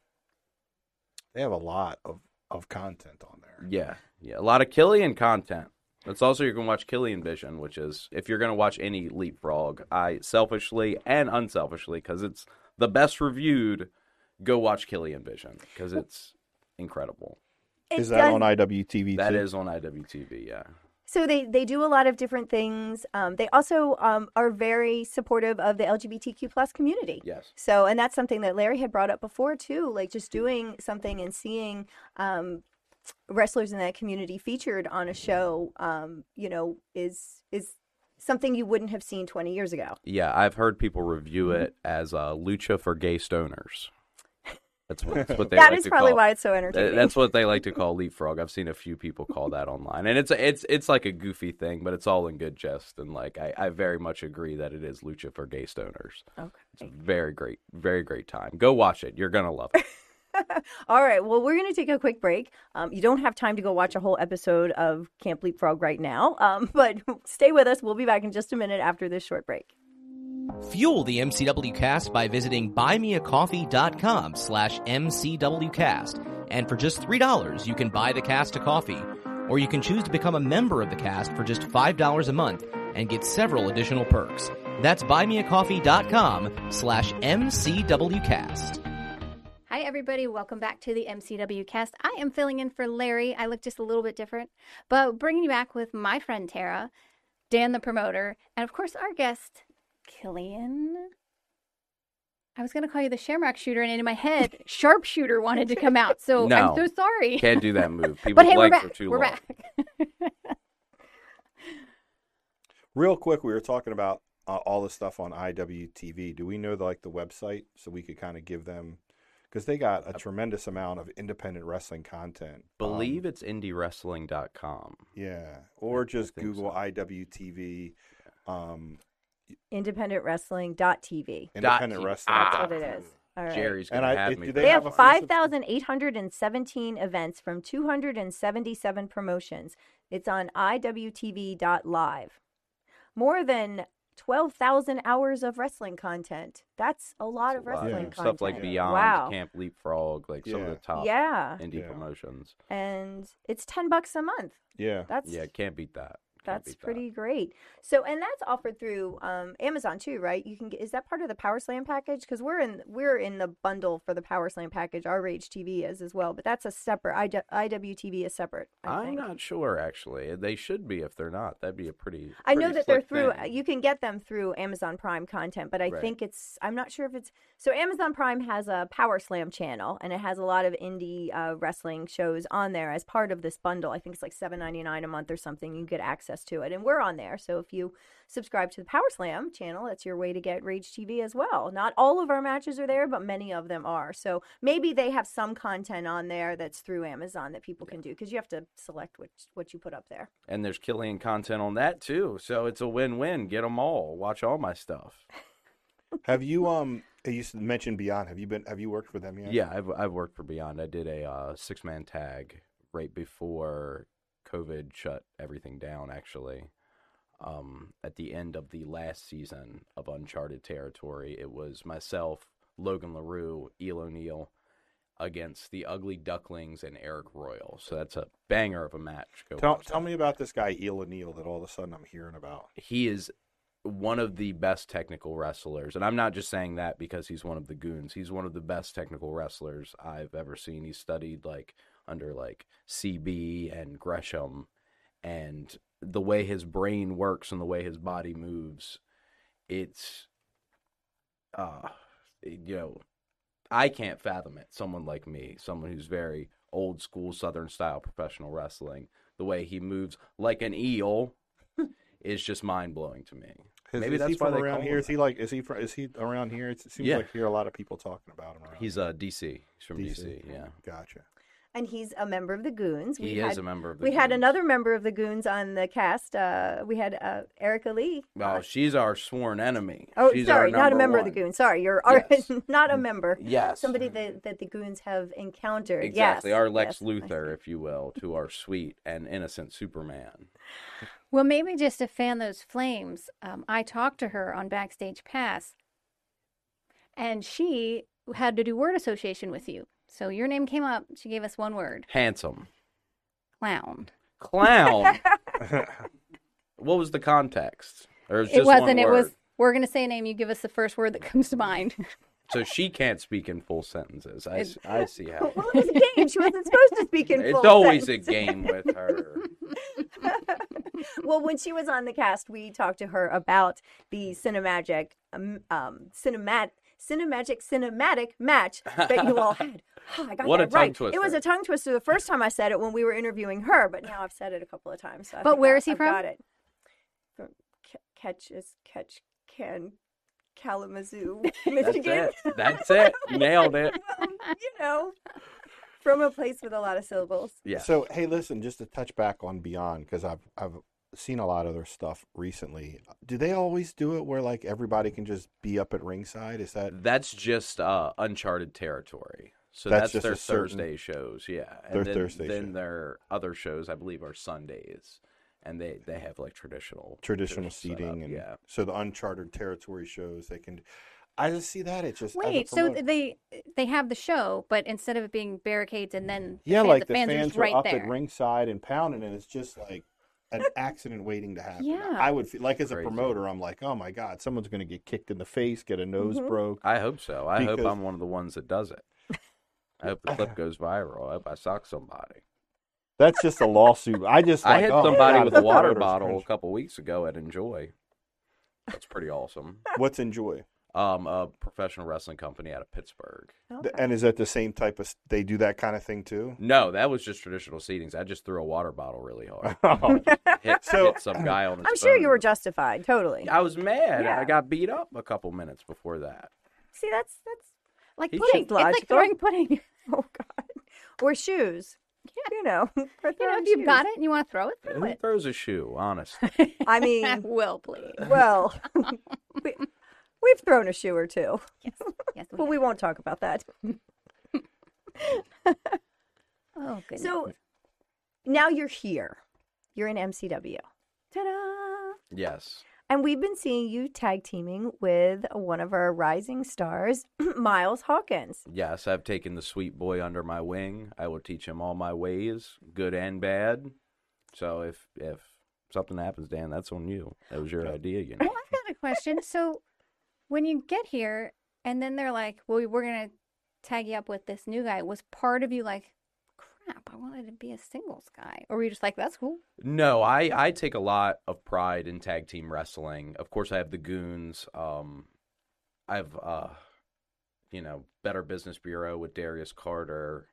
S3: they have a lot of of content on there.
S5: yeah, yeah, a lot of Killian content. That's also you can watch Killian Vision, which is if you're going to watch any Leapfrog, I selfishly and unselfishly because it's the best reviewed. Go watch Killian Vision because it's incredible.
S1: It
S3: Is that
S1: does-
S3: on IWTV?
S5: That
S3: too?
S5: is on IWTV. Yeah.
S1: So they they do a lot of different things. Um, they also um, are very supportive of the LGBTQ plus community.
S5: Yes.
S1: So, and that's something that Larry had brought up before too, like just doing something and seeing um, wrestlers in that community featured on a show, um, you know, is is something you wouldn't have seen 20 years ago.
S5: Yeah, I've heard people review
S1: Mm-hmm.
S5: it as uh, lucha for gay stoners. That's what, that's what they
S1: That
S5: like
S1: is
S5: to
S1: probably
S5: call.
S1: why it's so entertaining.
S5: That's what they like to call leapfrog. I've seen a few people call that online, and it's it's it's like a goofy thing, but it's all in good jest. And like I, I very much agree that it is lucha for gay stoners. Okay, It's a very great, very great time. Go watch it. You're gonna love it.
S1: All right. Well, we're going to take a quick break. Um, you don't have time to go watch a whole episode of Camp Leapfrog right now, um, but stay with us. We'll be back in just a minute after this short break.
S4: Fuel the MCW cast by visiting buymeacoffee.com slash MCWcast. And for just $3, you can buy the cast a coffee. Or you can choose to become a member of the cast for just $5 a month and get several additional perks. That's buymeacoffee.com slash MCWcast.
S2: Hi, everybody. Welcome back to the MCW cast. I am filling in for Larry. I look just a little bit different, but bringing you back with my friend Tara, Dan the promoter, and of course, our guest, Killian. I was going to call you the Shamrock Shooter, and in my head, Sharpshooter wanted to come out. So
S5: No.
S2: I'm so sorry.
S5: Can't do that move. People's
S2: but hey, we're back.
S5: too
S2: We're
S5: long.
S2: back.
S3: Real quick, we were talking about uh, all the stuff on IWTV. Do we know the, like the website so we could kind of give them because they got a tremendous amount of independent wrestling content. Um,
S5: Believe it's indiewrestling.com.
S3: yeah, or just Google
S5: so.
S3: IWTV. Um,
S1: IndependentWrestling.tv.
S3: independent
S5: TV.
S3: wrestling.
S5: Ah.
S1: That's what it is. All right.
S5: Jerry's gonna
S3: I-
S5: have
S3: if-
S5: me.
S3: they
S1: They
S5: that.
S1: have
S3: have a free subs-
S1: 5,817 events from 277 promotions. It's on IWTV.live. More than 12,000 hours of wrestling content. That's a lot
S5: It's
S1: of
S5: a lot.
S1: wrestling
S3: Yeah.
S1: content.
S5: Stuff like Beyond,
S1: Wow.
S5: Camp Leapfrog, like some of the top
S1: Yeah.
S5: indie
S3: Yeah.
S5: promotions.
S1: And it's 10 bucks a month.
S3: Yeah.
S1: That's
S5: Yeah, can't beat that.
S1: That's pretty great. So, and that's offered through um, Amazon too, right? You can get. Is that part of the Power Slam package? Because we're in we're in the bundle for the Power Slam package. Our Rage TV is as well, but that's a separate. I, IWTV is separate. I
S5: I'm
S1: think.
S5: not sure actually. They should be if they're not. That'd be a pretty.
S1: I know that they're through.
S5: thing.
S1: You can get them through Amazon Prime content, but I
S5: Right.
S1: think it's. I'm not sure if it's. So Amazon Prime has a Power Slam channel, and it has a lot of indie uh, wrestling shows on there as part of this bundle. I think it's like seven ninety nine a month or something. You get access to it, and we're on there. So if you subscribe to the Power Slam channel, that's your way to get Rage TV as well. Not all of our matches are there, but many of them are. So maybe they have some content on there that's through Amazon that people can do because you have to select which what you put up there.
S5: And there's Killian content on that too, so it's a win-win. Get them all. Watch all my stuff.
S3: Have you um? You mentioned Beyond. Have you been? Have you worked for them yet?
S5: Yeah, I've I've worked for Beyond. I did a uh, six-man tag right before COVID shut everything down. Actually, um, at the end of the last season of Uncharted Territory, it was myself, Logan Larue, Eel O'Neill against the Ugly Ducklings and Eric Royal. So that's a banger of a match. Go
S3: Tell Tell me about this guy Eel O'Neill that all of a sudden I'm hearing about.
S5: he is one of the best technical wrestlers. And I'm not just saying that because he's one of the goons. He's one of the best technical wrestlers I've ever seen. He studied like under like CB and Gresham and the way his brain works and the way his body moves, it's uh you know, I can't fathom it. Someone like me, someone who's very old school southern style professional wrestling, the way he moves like an eel is just mind blowing to me.
S3: Is,
S5: Maybe
S3: is
S5: that's
S3: he
S5: why
S3: from around here?
S5: him
S3: Is he like? Is he? From, is he around here? It seems
S5: Yeah.
S3: like I hear a lot of people talking about him around.
S5: He's uh DC. He's from DC. Yeah,
S3: Gotcha.
S1: And he's a member of the Goons.
S5: he
S1: had,
S5: is a member of the.
S1: we had another member of the Goons on the cast. Uh, we had uh, Erica Lee.
S5: Oh, she's our sworn enemy.
S1: Oh,
S5: She's our
S1: sorry, not a member
S5: one.
S1: of the Goons. Sorry, you're our,
S5: Yes.
S1: not a member.
S5: Yes,
S1: Somebody that, that the Goons have encountered.
S5: exactly.
S1: Yes,
S5: Our Lex
S1: yes,
S5: Luthor, if you will, to our sweet and innocent Superman.
S2: Well, maybe just to fan those flames, um, I talked to her on Backstage Pass, and she had to do word association with you. So your name came up. She gave us one word:
S5: Handsome
S2: clown.
S5: clown. what was the context? Or was
S2: It
S5: just
S2: wasn't. It was. We're gonna say a name. You give us the first word that comes to mind.
S5: So she can't speak in full sentences. I, I see how.
S1: Well, it was a game. She wasn't supposed to speak in
S5: It's
S1: full
S5: always a game with her.
S1: well, when she was on the cast, we talked to her about the cinemagic, um, um cinemat, cinemagic, cinematic match that you all had. Oh, I got
S5: What a
S1: that right.
S5: tongue
S1: It was a tongue twister the first time I said it when we were interviewing her, but now I've said it a couple of times. So
S2: But
S1: think
S2: where
S1: I-
S2: is he
S1: I've
S2: from?
S1: Got it. From Ca- Catch is Catch Can Kalamazoo,
S5: That's
S1: Michigan.
S5: it. That's it. Nailed it.
S1: Um, you know, from a place with a lot of syllables.
S5: Yeah.
S3: So hey, listen, just to touch back on Beyond because I've I've seen a lot of their stuff recently. Do they always do it where like everybody can just be up at ringside? Is that
S5: That's just uh, uncharted territory. So
S3: That's
S5: that's,
S3: just
S5: their
S3: a certain-
S5: Thursday shows, yeah. And
S3: Their
S5: then,
S3: Thursday
S5: Then
S3: show.
S5: their other shows, I believe, are Sundays, and they they have like traditional
S3: traditional
S5: setup,
S3: seating and
S5: yeah.
S3: so the uncharted territory shows they can. I just see that it just
S2: Wait, so they they have the show, but instead of it being barricades and then the
S3: yeah, like
S2: the
S3: the
S2: fans, are
S3: fans are
S2: right
S3: up
S2: there.
S3: at ringside and pounding, and it's just like an accident waiting to happen.
S2: Yeah.
S3: I would feel like as a promoter, I'm like, oh my god, someone's going to get kicked in the face, get a nose
S1: Mhm.
S3: broke.
S5: I hope so. I hope I'm one of the ones that does it. I hope the clip goes viral. I hope I sock somebody.
S3: That's just a lawsuit. I just
S5: I
S3: like,
S5: had
S3: oh
S5: somebody
S3: God,
S5: with a water
S3: promoter, it's
S5: bottle a couple weeks ago at Enjoy. That's pretty awesome.
S3: What's enjoy?
S5: Um, a professional wrestling company out of Pittsburgh.
S1: Okay.
S3: And is that the same type of? They do that kind of thing too.
S5: No, that was just traditional seatings. I just threw a water bottle really hard.
S3: Oh,
S5: Hit,
S3: So-
S5: hit some guy on his
S1: I'm sure you were justified, totally.
S5: I was mad.
S1: Yeah.
S5: I got beat up a couple minutes before that.
S1: See, that's that's
S2: like
S5: He
S2: pudding. It's like throwing pudding.
S1: oh god, or shoes. Yeah. You know, for
S2: you know, if you've got it and you want to throw it, throw
S5: Who
S2: it.
S5: throws a shoe? Honestly,
S1: I mean,
S2: will please.
S1: well, we, we've thrown a shoe or two.
S2: Yes, yes,
S1: but we won't talk about that.
S2: Oh, goodness.
S1: So now you're here. You're in MCW. Ta-da!
S5: Yes.
S1: And we've been seeing you tag teaming with one of our rising stars, Miles Hawkins.
S5: Yes, I've taken the sweet boy under my wing. I will teach him all my ways, good and bad. So if if something happens, Dan, that's on you. That was your idea, you know.
S2: Well, I've got a question. So, when you get here, and then they're like, "Well, we're gonna tag you up with this new guy," was part of you like, "Crap, I wanted to be a singles guy," or were you just like, "That's cool"?
S5: No, I, I take a lot of pride in tag team wrestling. Of course, I have the goons. Um, I've, uh, you know, Better Business Bureau with Darius Carter,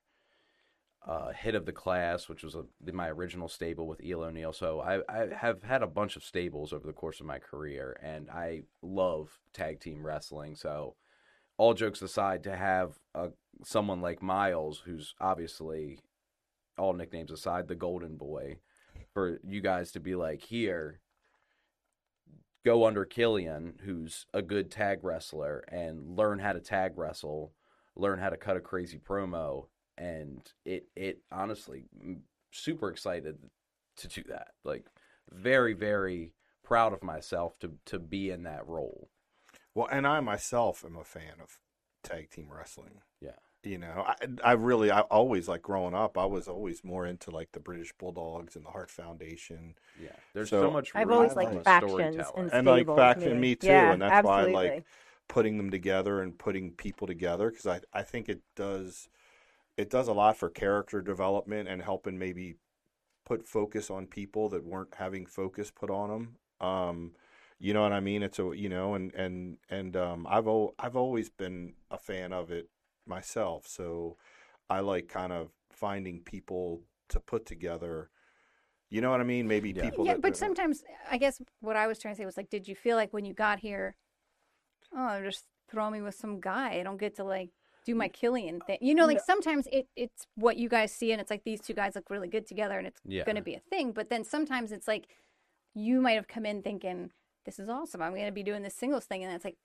S5: uh, Hit of the Class, which was a, my original stable with Eel O'Neill. So I, I have had a bunch of stables over the course of my career, and I love tag team wrestling. So, all jokes aside, to have a, someone like Miles, who's obviously, all nicknames aside, the Golden Boy for you guys to be like, here, go under Killian, who's a good tag wrestler, and learn how to tag wrestle, learn how to cut a crazy promo, and it it honestly, super excited to do that. Like, very very proud of myself to to be in that role.
S3: Well, and I myself am a fan of tag team wrestling.
S5: Yeah.
S3: You know, I, I really, I always like growing up. I was always more into like the British Bulldogs and the Hart Foundation,
S5: Yeah, there's
S3: So-
S5: so, much.
S1: I've
S5: room
S1: always liked
S5: a
S1: factions and
S3: and like
S1: Stables,
S3: faction,
S1: me.
S3: me too,
S1: Yeah,
S3: and that's why I like putting them together and putting people together because I, I think it does, it does a lot for character development and helping maybe put focus on people that weren't having focus put on them. Um, you know what I mean? It's a you know, and and and um, I've al- I've always been a fan of it myself. So I like kind of finding people to put together. You know what I mean? Maybe
S5: Yeah.
S3: people.
S2: yeah,
S3: that,
S2: but sometimes I guess what I was trying to say was like, did you feel like when you got here, oh, just throw me with some guy? I don't get to like do my Killian thing. You know, like sometimes it it's what you guys see, and it's like these two guys look really good together, and it's
S5: Yeah.
S2: going to be a thing. But then sometimes it's like you might have come in thinking, this is awesome. I'm going to be doing this singles thing, and it's like,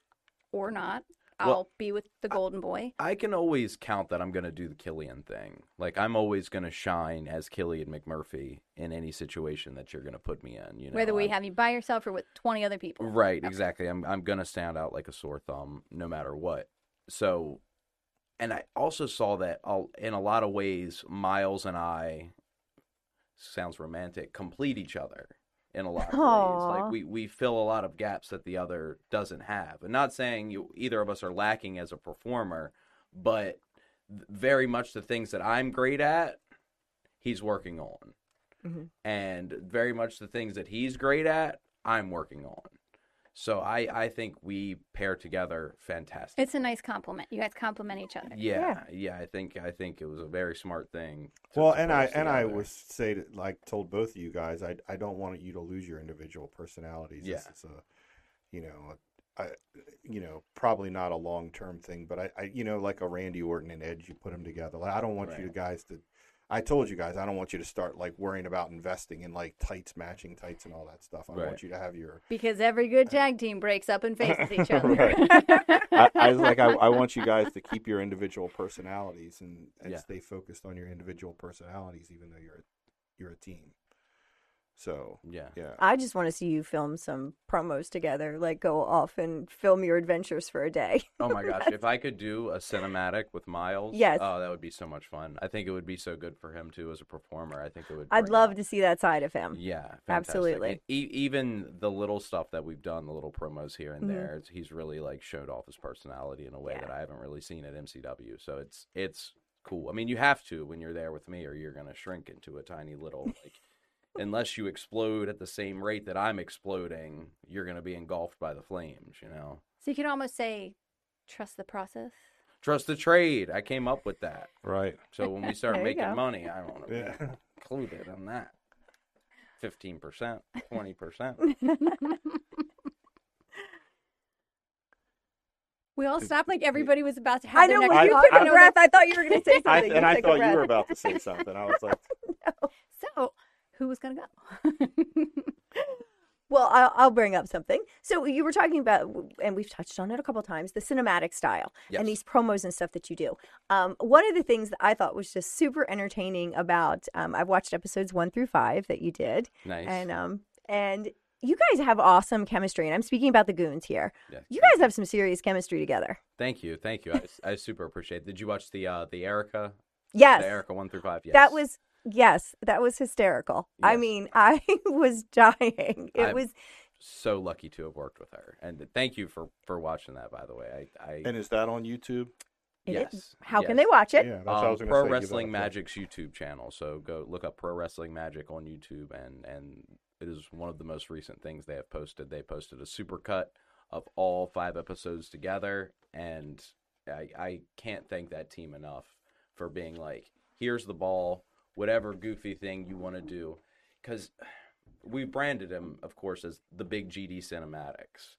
S2: or not. I'll
S5: Well,
S2: be with the Golden Boy.
S5: I can always count that I'm going to do the Killian thing. Like I'm always going to shine as Killian McMurphy in any situation that you're going to put me in. You know,
S2: Whether we
S5: I'm-
S2: have you by yourself or with 20 other people.
S5: right, exactly. I'm I'm going to stand out like a sore thumb no matter what. So, and I also saw that in a lot of ways, Miles and I sounds romantic complete each other in a lot of ways. Like we we fill a lot of gaps that the other doesn't have. And not saying you either of us are lacking as a performer, but very much the things that I'm great at, he's working on.
S1: Mhm.
S5: And very much the things that he's great at, I'm working on. So I I think we pair together fantastic.
S2: It's a nice compliment. You guys compliment each other.
S5: yeah, yeah, I think I think it was a very smart thing.
S3: Well, and I
S5: us
S3: and I was say that, like told both of you guys, I I don't want you to lose your individual personalities. This
S5: Yeah.
S3: is a, you know, I you know probably not a long term thing, but I, I you know like a Randy Orton and Edge, you put them together. Like, I don't want you guys to. I told you guys I don't want you to start like worrying about investing in like tights, matching tights, and all that stuff. I
S5: Right.
S3: want you to have your.
S2: Because every good uh, tag team breaks up and faces each other.
S3: Right. I, I was like, I, I want you guys to keep your individual personalities and, and
S5: Yeah.
S3: stay focused on your individual personalities, even though you're a, you're a team. So
S5: yeah.
S3: yeah,
S1: I just want to see you film some promos together, like go off and film your adventures for a day.
S5: Oh my gosh, if I could do a cinematic with Miles,
S1: Yes.
S5: oh, that would be so much fun. I think it would be so good for him too as a performer. I think it would.
S1: I'd love
S5: out-
S1: to see that side of him.
S5: Yeah, fantastic.
S1: Absolutely.
S5: E- even the little stuff that we've done, the little promos here and
S1: Mhm.
S5: there, it's, he's really like showed off his personality in a way
S1: Yeah.
S5: that I haven't really seen at MCW. So it's it's cool. I mean, you have to when you're there with me, or you're gonna shrink into a tiny little like. Unless you explode at the same rate that I'm exploding, you're gonna be engulfed by the flames. You know.
S2: So you can almost say, trust the process.
S5: Trust the trade. I came up with that.
S3: right.
S5: So when we start making
S1: go.
S5: money, I want to
S3: Yeah.
S5: be included on that. Fifteen percent, twenty percent.
S2: We all stopped like everybody was about to have
S1: I
S2: their
S1: know
S2: next
S1: when you
S3: I-
S1: took
S2: thought, know,
S1: breath, I thought you were going to say something.
S3: I, and I
S1: took a
S3: thought you were about to say something. I was like,
S2: So, who was going to go?
S1: Well, I'll, I'll bring up something. So you were talking about, and we've touched on it a couple times, the cinematic style
S5: Yes.
S1: and these promos and stuff that you do. Um, one of the things that I thought was just super entertaining about, um, I've watched episodes one through five that you did,
S5: Nice.
S1: and um, and you guys have awesome chemistry. And I'm speaking about the goons here.
S5: Yeah.
S1: You guys have some serious chemistry together.
S5: Thank you, thank you. I, I super appreciate. it. Did you watch the uh the Erica?
S1: Yes,
S5: The Erica one through five. Yes.
S1: that was yes, that was hysterical. I mean, I was dying. It
S5: I'm-
S1: was
S5: so lucky to have worked with her, and thank you for for watching that. By the way, I, I
S3: And is that on YouTube?
S1: It is-
S5: yes.
S1: How can they watch it?
S3: Yeah, that's what I
S5: Um,
S3: was going to
S5: Pro
S3: say. give that a
S5: Wrestling
S3: plug.
S5: Magic's YouTube channel. So go look up Pro Wrestling Magic on YouTube, and and it is one of the most recent things they have posted. They posted a supercut of all five episodes together, and I I can't thank that team enough for being like, here's the ball, whatever goofy thing you want to do, because we branded him, of course, as the Big GD Cinematics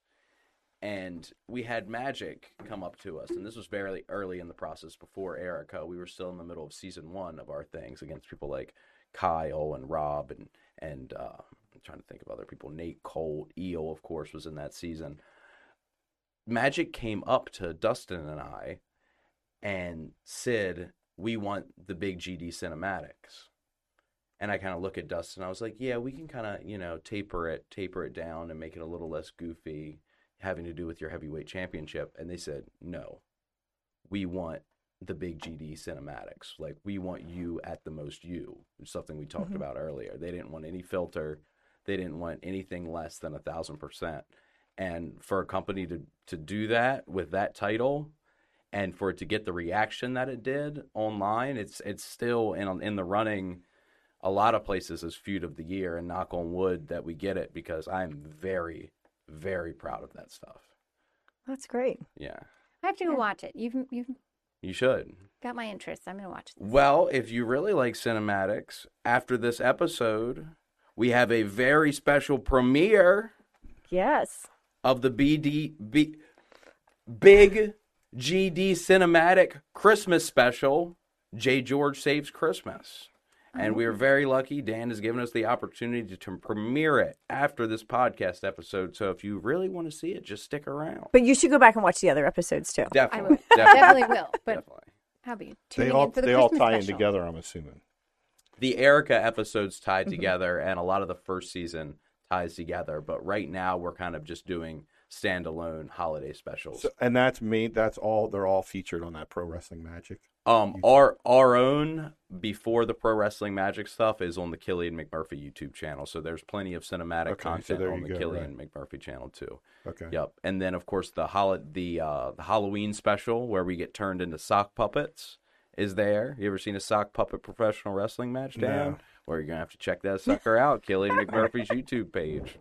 S5: and we had Magic come up to us, and this was very early in the process before Erica. We were still in the middle of season one of our things against people like Kyle and Rob and and uh, I'm trying to think of other people. Nate Colt, Eel, of course, was in that season. Magic came up to Dustin and I and said, "We want the big GD cinematics." And I kind of look at Dustin. I was like, "Yeah, we can kind of, you know, taper it, taper it down, and make it a little less goofy, having to do with your heavyweight championship." And they said, "No, we want the big GD cinematics. Like we want you at the most you." Something we talked mm-hmm. about earlier. They didn't want any filter. They didn't want anything less than a thousand percent. And for a company to to do that with that title, and for it to get the reaction that it did online, it's it's still in in the running. A lot of places as feud of the year, and knock on wood that we get it because I'm very, very proud of that stuff.
S1: That's great.
S5: Yeah,
S2: I have to go watch it. You've you've
S5: you should.
S2: got my interest. I'm gonna watch this.
S5: Well, if you really like cinematics, after this episode, we have a very special premiere
S1: Yes.
S5: of the BD B, Big GD Cinematic Christmas Special. J. George Saves Christmas. And we are very lucky. Dan has given us the opportunity to premiere it after this podcast episode. So if you really want to see it, just stick around.
S1: But you should go back and watch the other episodes too.
S2: I
S5: Definitely.
S2: will.
S5: Definitely.
S2: Definitely will. But
S5: definitely.
S2: how be
S3: They all
S2: in for the
S3: they all
S2: Christmas
S3: tie in together. I'm assuming.
S5: the Erica episodes tied
S3: Mm-hmm.
S5: together, and a lot of the first season ties together. But right now, we're kind of just doing standalone holiday specials.
S3: So, and that's me. That's all. They're all featured on that Pro Wrestling Magic.
S5: um, our our own before the pro wrestling magic stuff is on the Killian McMurphy YouTube channel. So there's plenty of cinematic
S3: Okay,
S5: content
S3: there
S5: on the
S3: go,
S5: Killian McMurphy channel too.
S3: Okay.
S5: Yep, and then of course the hol- the uh, the Halloween special where we get turned into sock puppets is there. You ever seen a sock puppet professional wrestling match, Dan?
S3: No.
S5: Well, you're gonna have to check that sucker out. Killian McMurphy's YouTube page.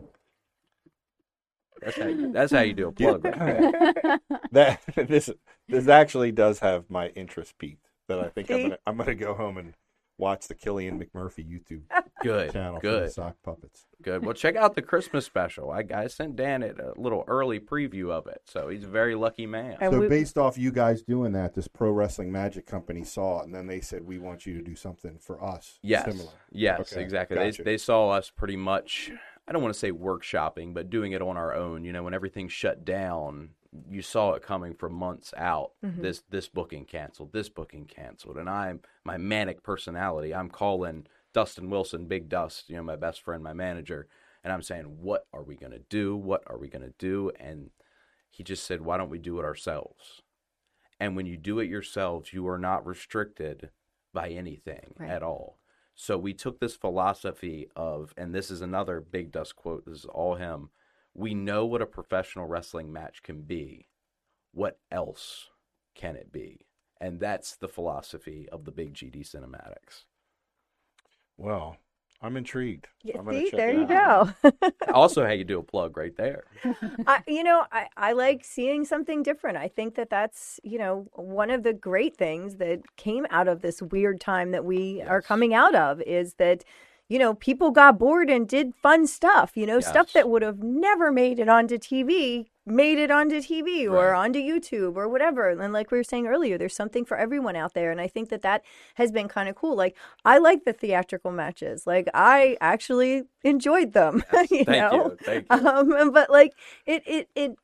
S5: That's how you, that's how you do a plug. Right there.
S3: That this this actually does have my interest peaked. That I think I'm gonna I'm gonna go home and watch the Killian McMurphy YouTube
S5: Good,
S3: channel for the
S5: good,
S3: sock puppets.
S5: good. Well, check out the Christmas special. I, I sent Dan it a little early preview of it, so he's a very lucky man.
S1: And
S3: so
S1: we-
S3: based off you guys doing that, this Pro Wrestling Magic company saw it, and then they said, "We want you to do something for us."
S5: Yes.
S3: Similar.
S5: Yes,
S3: Okay,
S5: exactly.
S3: gotcha.
S5: They they saw us pretty much. I don't want to say workshopping, but doing it on our own. You know, when everything shut down, you saw it coming for months out. Mm-hmm. This this booking canceled. This booking canceled, and I'm my manic personality. I'm calling Dustin Wilson, Big Dust. You know, my best friend, my manager, and I'm saying, "What are we gonna do? What are we gonna do?" And he just said, "Why don't we do it ourselves?" And when you do it yourselves, you are not restricted by anything
S1: Right.
S5: at all. So we took this philosophy of, and this is another Big Dust quote, this is all him. We know what a professional wrestling match can be. What else can it be? And that's the philosophy of the Big GD cinematics.
S3: Well, I'm intrigued.
S1: Yeah,
S3: I'm
S1: see,
S3: check
S1: there
S3: it
S1: you
S3: out.
S1: go.
S5: also, how you do a plug right there.
S1: I, you know, I, I like seeing something different. I think that that's, you know, one of the great things that came out of this weird time that we are coming out of is that, you know, people got bored and did fun stuff, you know, stuff that would have never made it onto TV made it onto TV or
S5: Right.
S1: onto YouTube or whatever. And like we were saying earlier, there's something for everyone out there. And I think that that has been kind of cool. Like I like the theatrical matches. Like I actually enjoyed them. you
S5: Thank
S1: know,
S5: you. Thank you.
S1: um, but like it, it, it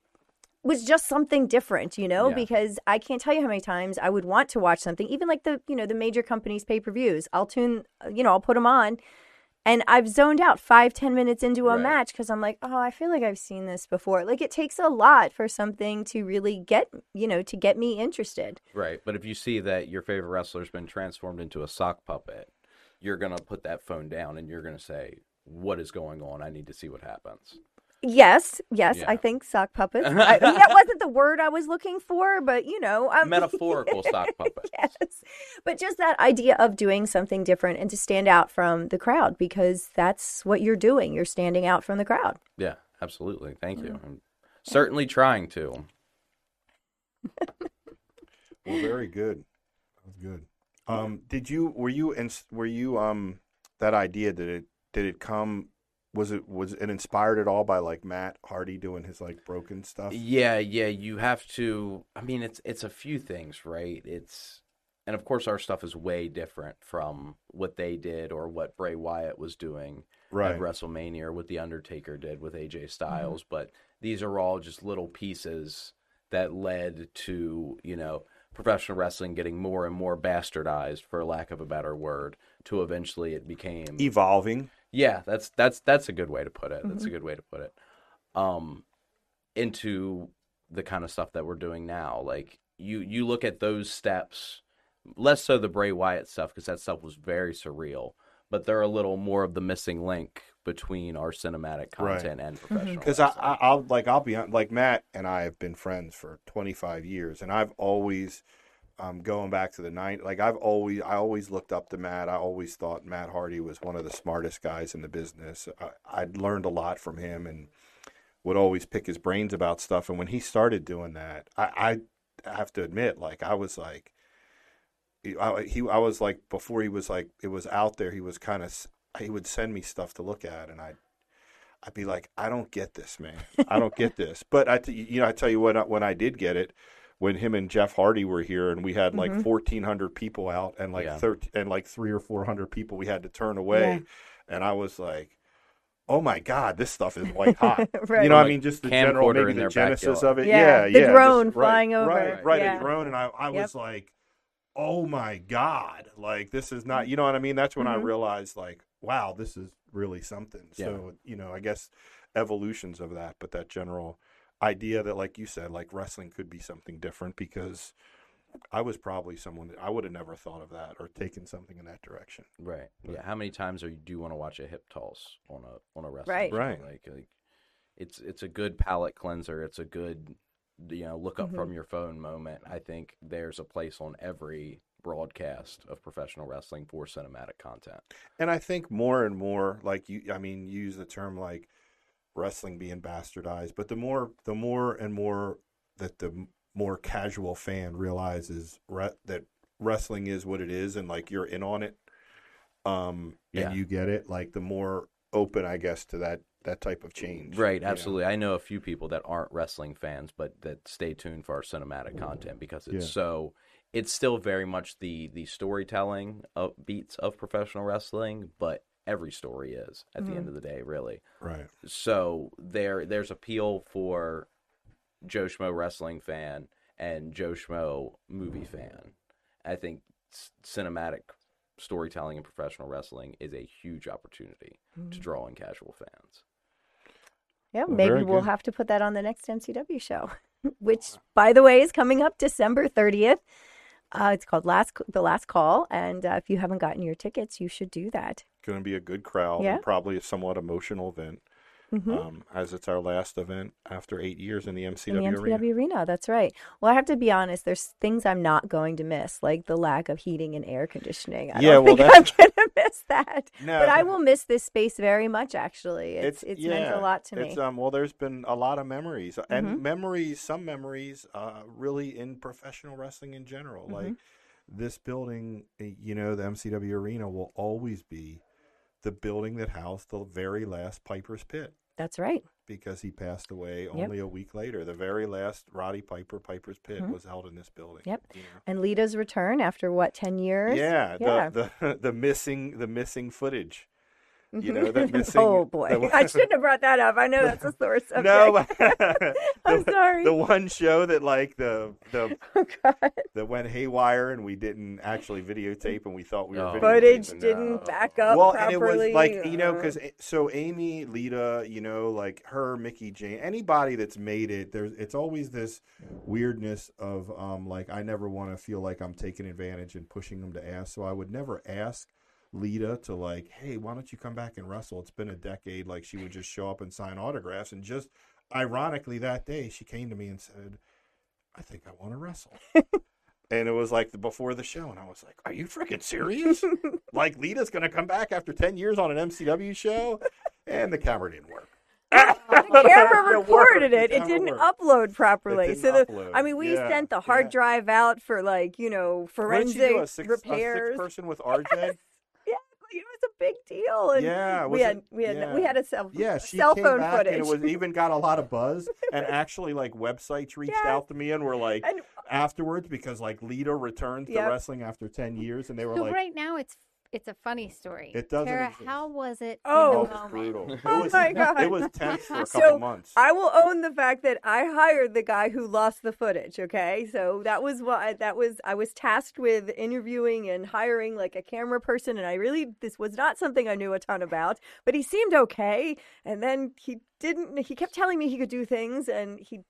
S1: was just something different, you know,
S5: Yeah.
S1: because I can't tell you how many times I would want to watch something, even like the, you know, the major companies pay per views. I'll tune, you know, I'll put them on and I've zoned out five, ten minutes into a
S5: Right.
S1: match because I'm like, oh, I feel like I've seen this before. Like it takes a lot for something to really get, you know, to get me interested.
S5: Right. But if you see that your favorite wrestler's been transformed into a sock puppet, you're going to put that phone down and you're going to say, What is going on? I need to see what happens.
S1: Yes, yes, I think sock puppets. I, I mean, that wasn't the word I was looking for, but you know, um,
S5: Metaphorical sock puppets.
S1: yes. But just that idea of doing something different and to stand out from the crowd because that's what you're doing. You're standing out from the crowd.
S5: Yeah, absolutely. Thank you. I'm certainly trying to.
S3: Well, very good. That was good. Um, did you were you ins- were you um that idea did it did it come was it was it inspired at all by like Matt Hardy doing his like broken stuff?
S5: Yeah, yeah, you have to I mean it's it's a few things, right? It's and of course our stuff is way different from what they did or what Bray Wyatt was doing
S3: Right.
S5: at WrestleMania or what The Undertaker did with AJ mm-hmm. Styles, but these are all just little pieces that led to, you know, professional wrestling getting more and more bastardized for lack of a better word to eventually it became
S3: Evolving.
S5: Yeah, that's that's that's a good way to put it. That's a good way to put it. Um, into the kind of stuff that we're doing now. Like you, you look at those steps, less so the Bray Wyatt stuff because that stuff was very surreal. But they're a little more of the missing link between our cinematic
S3: Right.
S5: content and professional.
S3: Because I,
S5: wrestling.
S3: I, I'll like I'll be like Matt and I have been friends for 25 years, and I've always, um, going back to the night, like I've always I always looked up to Matt. I always thought Matt Hardy was one of the smartest guys in the business. I, I'd learned a lot from him, and would always pick his brains about stuff. And when he started doing that, I, I have to admit, like I was like, I, he I was like before he was like it was out there. He was kind of he would send me stuff to look at, and I. I'd be like, I don't get this, man. I don't get this. But I, t- you know, I tell you what, when I did get it, when him and Jeff Hardy were here, and we had like
S1: Mhm.
S3: fourteen hundred people out, and like
S5: Yeah.
S3: thirteen, and like three or four hundred people we had to turn away, and I was like, oh my god, this stuff is white hot.
S1: Right.
S3: You know, what I mean, just the general,
S5: camcorder
S3: maybe the genesis
S5: backyard.
S3: of it.
S1: Yeah,
S3: Yeah,
S1: the
S3: yeah,
S1: drone
S3: just- right,
S1: flying over,
S3: Right, right,
S1: yeah.
S3: a drone, and I, I
S1: Yep.
S3: was like, oh my god, like this is not. You know what I mean? That's when I
S1: Mhm.
S3: realized, like, wow, this is really something. So you know, I guess evolutions of that, but that general idea that, like you said, like wrestling could be something different because I was probably someone that I would have never thought of that or taken something in that direction.
S5: Right. Yeah. How many times are you do you want to watch a hip toss on a on a wrestling
S1: Right.
S5: show?
S3: Right.
S5: Like, like it's it's a good palate cleanser. It's a good you know look up
S1: Mhm.
S5: from your phone moment. I think there's a place on every broadcast of professional wrestling for cinematic content.
S3: And I think more and more, like you, I mean, you use the term like wrestling being bastardized, but the more, the more and more that the more casual fan realizes re- that wrestling is what it is, and like you're in on it, um,
S5: Yeah.
S3: and you get it, like the more open, I guess, to that that type of change.
S5: Right,
S3: you know?
S5: absolutely. I know a few people that aren't wrestling fans, but that stay tuned for our cinematic content because it's
S3: Yeah.
S5: so. It's still very much the the storytelling of beats of professional wrestling, but every story is at the end mm-hmm. of the day, really.
S3: Right.
S5: So there there's appeal for Joe Schmo wrestling fan and Joe Schmo movie fan. I think c- cinematic storytelling and professional wrestling is a huge opportunity to mm-hmm. draw in casual fans.
S1: Yeah,
S3: Well,
S1: maybe we'll
S3: good.
S1: have to put that on the next MCW show, which, by the way, is coming up December 30th. Uh, it's called Last The Last Call, and uh, if you haven't gotten your tickets, you should do that.
S3: Going to be a good crowd.
S1: Yeah.
S3: And probably a somewhat emotional event,
S1: Mhm.
S3: um, as it's our last event after eight years in the MCW,
S1: in the MCW
S3: arena.
S1: arena. That's right. Well, I have to be honest. There's things I'm not going to miss, like the lack of heating and air conditioning. I
S3: Yeah,
S1: don't
S3: well,
S1: think
S3: that's-
S1: I'm going to miss that.
S3: No,
S1: but I will miss this space very much. Actually, it's it's, meant a lot to me.
S3: Um well, there's been a lot of memories and memories, some memories, uh, really in professional wrestling in general.
S1: Mm-hmm.
S3: Like this building, uh, you know, the MCW arena will always be the building that housed the very last Piper's Pit.
S1: That's right.
S3: because he passed away only a week later. The very last Roddy Piper Piper's Pit
S1: Mhm.
S3: was held in this building.
S1: Yep.
S3: you know?
S1: And Lita's return after what, 10 years?
S3: Yeah,
S1: Yeah.
S3: The, the the missing the missing footage. You know,
S1: Mhm.
S3: that missing.
S1: oh boy. I shouldn't have brought that up. I know that's a sore subject.
S3: No,
S1: I'm
S3: the,
S1: sorry.
S3: The one show that like the the
S1: oh god.
S3: that went haywire and we didn't actually videotape and we thought we were
S5: No.
S3: videotaping.
S1: Footage
S5: No.
S1: didn't back up
S3: well,
S1: properly.
S3: and it was like you know
S1: uh,
S3: because so Amy, Lita, you know, like her, Mickey, Jane, anybody that's made it, there's it's always this weirdness of um like I never want to feel like I'm taking advantage and pushing them to ask, so I would never ask Lita to like, hey, why don't you come back and wrestle? It's been a decade. Like she would just show up and sign autographs, and just ironically that day she came to me and said, I think I want to wrestle. And it was like the, before the show, and I was like, "Are you freaking serious? like Lita's gonna come back after ten years on an MCW show?" And the camera didn't work.
S1: the camera recorded it. It didn't
S3: worked.
S1: upload properly. So
S3: didn't
S1: the
S3: upload.
S1: I mean, we
S3: Yeah,
S1: sent the hard
S3: yeah.
S1: drive out for like you know
S3: What
S1: forensic
S3: do? A six,
S1: repairs.
S3: Person with RJ.
S1: it was a big deal. And
S3: Yeah,
S1: we had
S3: it-
S1: we had we
S3: yeah.
S1: had a cell
S3: Yeah, she
S1: cell
S3: came
S1: phone
S3: back
S1: footage.
S3: and it was even got a lot of buzz. and actually, like websites reached
S1: Yes.
S3: out to me and were like
S1: And-
S3: afterwards because like Lita returned to
S1: Yep.
S3: wrestling after ten years, and they were
S2: So
S3: like,
S2: right now it's it's a funny story.
S3: It doesn't
S2: Tara,
S3: exist.
S2: how was it?
S1: Oh.
S3: "Oh,
S2: in
S3: it was brutal." It
S1: Oh
S3: was,
S1: my God.
S3: It was tense for a
S1: So,
S3: couple months.
S1: I will own the fact that I hired the guy who lost the footage. Okay, so that was what that was. I was tasked with interviewing and hiring like a camera person, and I really this was not something I knew a ton about. But he seemed okay, and then he didn't. He kept telling me he could do things, and he.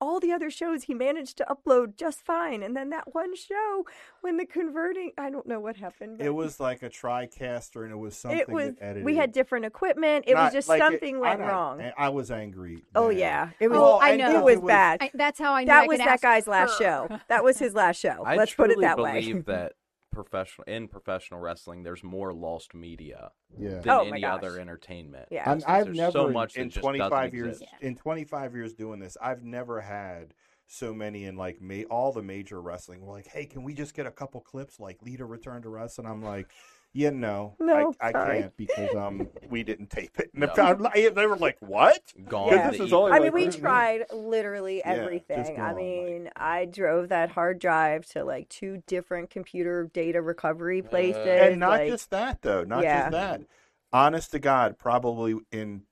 S1: All the other shows he managed to upload just fine, and then that one show when the converting, I don't know what happened. but
S3: It was like a TriCaster, and it was something
S1: It was.
S3: that edited.
S1: We had different equipment. It was just
S3: like,
S1: something
S3: I
S1: went
S3: know,
S1: wrong.
S3: and I was angry.
S1: Oh
S3: then.
S1: yeah, it was.
S2: Oh, I know.
S1: It was bad.
S2: I, that's how I knew
S1: that
S2: I
S1: was
S2: could
S1: that
S2: ask
S1: guy's last show. That was his last show.
S5: I
S1: Let's
S5: truly
S1: put it that way.
S5: believe that professional in professional wrestling, there's more lost media
S3: Yeah.
S5: than
S1: Oh,
S5: any other entertainment.
S1: Yeah.
S3: And
S5: Because
S3: I've
S5: there's
S3: never
S5: so much
S3: in 25 years
S5: exist.
S3: in 25 years doing this, I've never had so many in like ma- all the major wrestling were like, "Hey, can we just get a couple clips like Lita returned to wrestling?" I'm like, "Yeah, no,
S1: No,
S3: I, I can't because um we didn't tape it." And
S5: No.
S3: the found- they were like, "What?"
S5: Gone.
S1: Yeah.
S3: This is only
S1: I
S5: ether.
S1: mean, we tried literally
S3: Yeah, just
S1: everything. I
S3: gone, like-
S1: mean, I drove that hard drive to like two different computer data recovery places.
S3: and not
S1: like,
S3: just that though, not
S1: Yeah.
S3: just that. Honest to God, probably in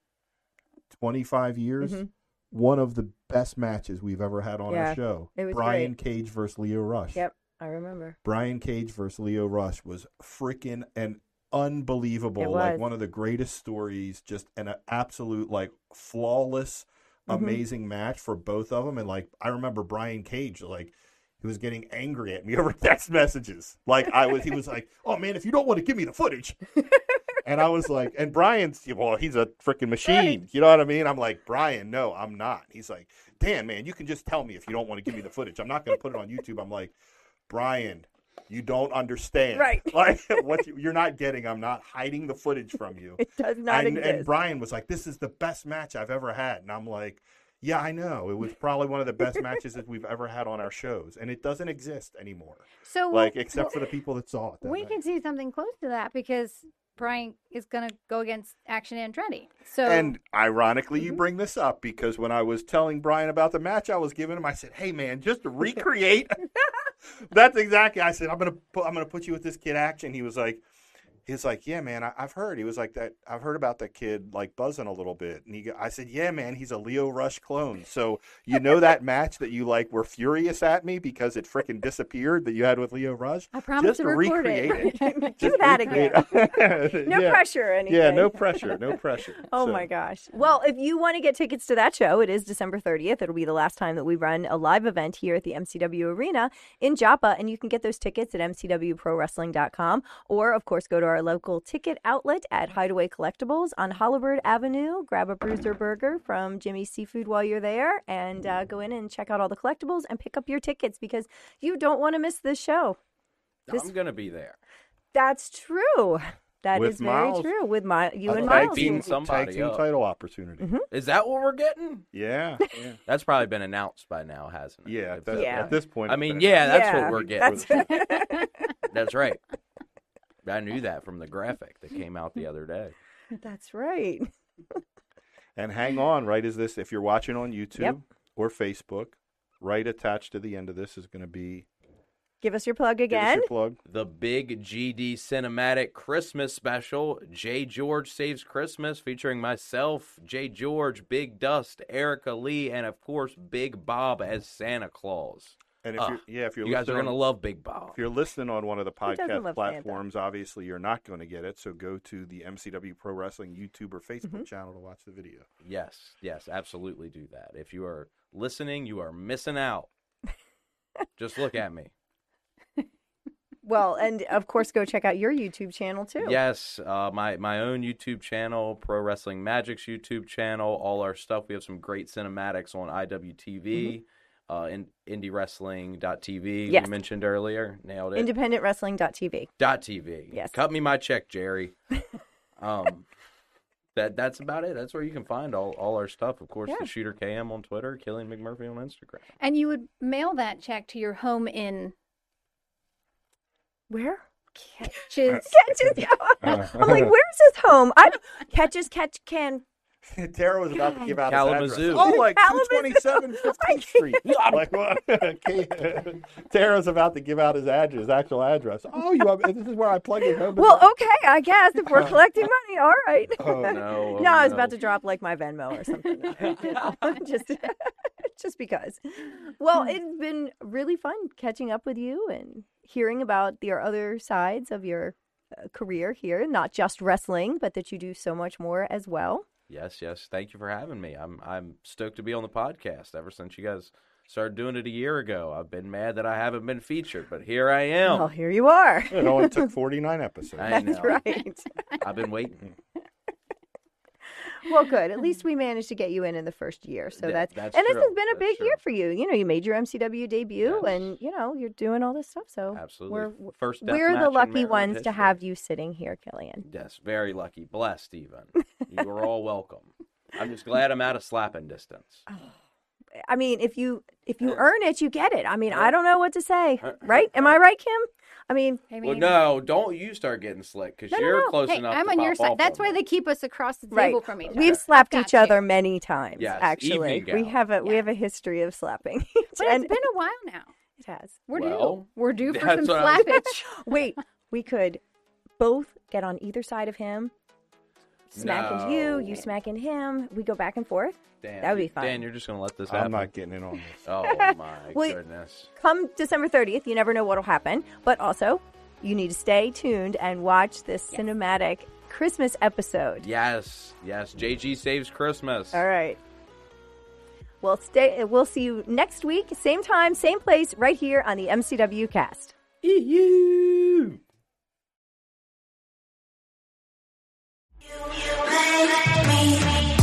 S3: 25 years,
S1: Mhm.
S3: one of the best matches we've ever had on
S1: Yeah,
S3: our show.
S1: it was
S3: Brian Cage versus Leo Rush.
S1: Yep, I remember.
S3: Brian Cage versus Leo Rush was freaking and unbelievable. Like one of the greatest stories, just an absolute like flawless,
S1: Mhm.
S3: amazing match for both of them. And like I remember Brian Cage like he was getting angry at me over text messages. Like I was, he was like, "Oh man, if you don't want to give me the footage." And I was like, and Brian's, well, he's a freaking machine. You know what I mean? I'm like, Brian, no, I'm not. He's like, Dan, man, you can just tell me if you don't want to give me the footage. I'm not going to put it on YouTube. I'm like, Brian, you don't understand.
S1: Right.
S3: Like, what you, you're not getting, I'm not hiding the footage from you.
S1: It does not
S3: and,
S1: exist.
S3: and Brian was like, this is the best match I've ever had. And I'm like, yeah, I know. It was probably one of the best matches that we've ever had on our shows. And it doesn't exist anymore.
S2: So
S3: Like,
S2: we'll-
S3: except for the people that saw it. that
S2: we
S3: night.
S2: can see something close to that because Brian is going to go against Action Andretti. So
S3: And ironically,
S1: Mm-hmm.
S3: you bring this up because when I was telling Brian about the match I was giving him, I said, "Hey, man, just recreate." That's exactly. I said, "I'm gonna put, I'm gonna put you with this kid action." He was like, "He's like, yeah, man, I, I've heard." He was like that. I've heard about that kid like buzzing a little bit. And he, I said, "Yeah, man, he's a Leo Rush clone." So you know that match that you like were furious at me because it freaking disappeared that you had with Leo Rush.
S2: I promise
S3: just
S2: to record
S3: recreate
S2: it.
S3: it.
S1: Do that again. No
S3: Yeah.
S1: pressure or anything.
S3: Yeah, no pressure, no pressure.
S1: Oh
S3: So-
S1: my gosh. Well, if you want to get tickets to that show, it is December 30th. It'll be the last time that we run a live event here at the MCW Arena in Joppa. And you can get those tickets at mcwprowrestling.com or, of course, go to our local ticket outlet at Hideaway Collectibles on Hollowbird Avenue. Grab a Bruiser Burger from Jimmy's Seafood while you're there and uh, go in and check out all the collectibles and pick up your tickets because you don't want to miss this show. This-
S5: I'm gonna be there.
S1: That's true. That is
S3: With
S1: very
S3: Miles.
S1: true. With my you
S3: A
S1: and
S3: tag
S1: Miles.
S5: beating
S3: team,
S5: somebody
S3: tag team
S5: up.
S3: title opportunity.
S1: Mm-hmm.
S5: Is that what we're getting?
S3: Yeah, yeah,
S5: That's probably been announced by now, hasn't it?
S3: yeah.
S5: If
S3: That,
S5: that-
S1: Yeah.
S3: At this point,
S5: I mean, yeah, that's
S1: Yeah,
S5: what we're getting.
S1: That's
S5: That's right. I knew that from the graphic that came out the other day.
S1: That's right.
S3: And hang on, right Is this, if you're watching on YouTube
S1: Yep.
S3: or Facebook, right attached to the end of this is going to be
S1: Give us your plug
S3: give us
S1: again.
S3: your plug.
S5: The big GD cinematic Christmas special, Jay George Saves Christmas, featuring myself, Jay George, Big Dust, Erica Lee, and of course Big Bob as Santa Claus.
S3: And if
S5: Ah,
S3: you're, yeah, if you're
S5: You guys are gonna love Big Bob.
S3: If you're listening on one of the podcast
S1: love Santa?
S3: platforms, obviously you're not going to get it. So go to the MCW Pro Wrestling YouTube or Facebook
S1: Mm-hmm.
S3: channel to watch the video.
S5: Yes, yes, absolutely do that. If you are listening, you are missing out. Just look at me.
S1: Well, and of course, go check out your YouTube channel too.
S5: Yes, uh, my my own YouTube channel, Pro Wrestling Magic's YouTube channel, all our stuff. We have some great cinematics on IWTV, uh, in, IndieWrestling.tv.
S1: Yes.
S5: You mentioned earlier, nailed it.
S1: IndependentWrestling.tv.
S5: Dot TV.
S1: Yes.
S5: cut me my check, Jerry. um, that that's about it. That's where you can find all, all our stuff. Of course,
S1: Yeah.
S5: the Shooter KM on Twitter, Killian McMurphy on Instagram.
S2: And you would mail that check to your home in
S1: Where?
S2: Catches.
S1: Catches. I'm like, where's his home? I don't, catches catch can.
S3: Tara was about to give out
S5: Kalamazoo.
S3: his address. Oh, like
S1: Kalamazoo.
S3: 227 15th Street. like what? Okay. Tara's about to give out his address, his actual address. Oh, you have, this is where I plug his home.
S1: Well, okay, I guess if we're collecting money, all right.
S5: Oh no! oh,
S1: no, I was
S5: no.
S1: about to drop like my Venmo or something. just, just because. Well, it's been really fun catching up with you and hearing about your other sides of your uh, career here, not just wrestling, but that you do so much more as well.
S5: Yes, yes. Thank you for having me. I'm I'm stoked to be on the podcast. Ever since you guys started doing it a year ago, I've been mad that I haven't been featured, but here I am.
S1: Well, here you are.
S3: It only took 49 episodes.
S5: I
S1: That's
S5: know.
S1: right.
S5: I've been waiting.
S1: Well, good. At least we managed to get you in in the first year, so
S5: Yeah,
S1: that's,
S5: that's
S1: and this has been a
S5: That's
S1: big
S5: true.
S1: year for you. You know, you made your MCW debut,
S5: Yes.
S1: and you know you're doing all this stuff. So
S5: Absolutely.
S1: we're
S5: First death
S1: we're
S5: match
S1: the lucky
S5: Maryland
S1: ones to have you sitting here, Killian.
S5: Yes, very lucky. Blessed, even. You are all welcome. I'm just glad I'm out of slapping distance.
S1: I mean, if you if you earn it, you get it. I mean, I don't know what to say, right? Am I right, Kim? I mean,
S2: I
S5: Well, no, don't you start getting slick because
S1: No, no,
S5: you're
S1: no.
S5: close
S2: hey,
S5: enough.
S2: I'm
S5: to
S2: on your side. That's why
S5: me.
S2: they keep us across the
S1: right?
S2: table from each other.
S1: We've slapped
S2: Got
S1: each
S2: you.
S1: other many times.
S5: Yes,
S1: actually, we have a we have a history of slapping.
S2: But
S1: and
S2: it's been a while now.
S1: it has.
S2: We're
S5: Well,
S2: due. We're due for some
S5: what I was-
S2: slappage.
S1: Wait, we could both get on either side of him. Smack into you, you smack into him. We go back and forth.
S5: Dan,
S1: That would be fun.
S5: Dan, you're just gonna let this happen.
S3: I'm not getting in on this.
S5: Oh my
S1: Well,
S5: goodness.
S1: Come December 30th, you never know what'll happen. But also, you need to stay tuned and watch this cinematic Christmas episode.
S5: Yes, yes. JG saves Christmas.
S1: All right. Well, stay. We'll see you next week, same time, same place, right here on the MCW Cast.
S5: Ew.
S6: You me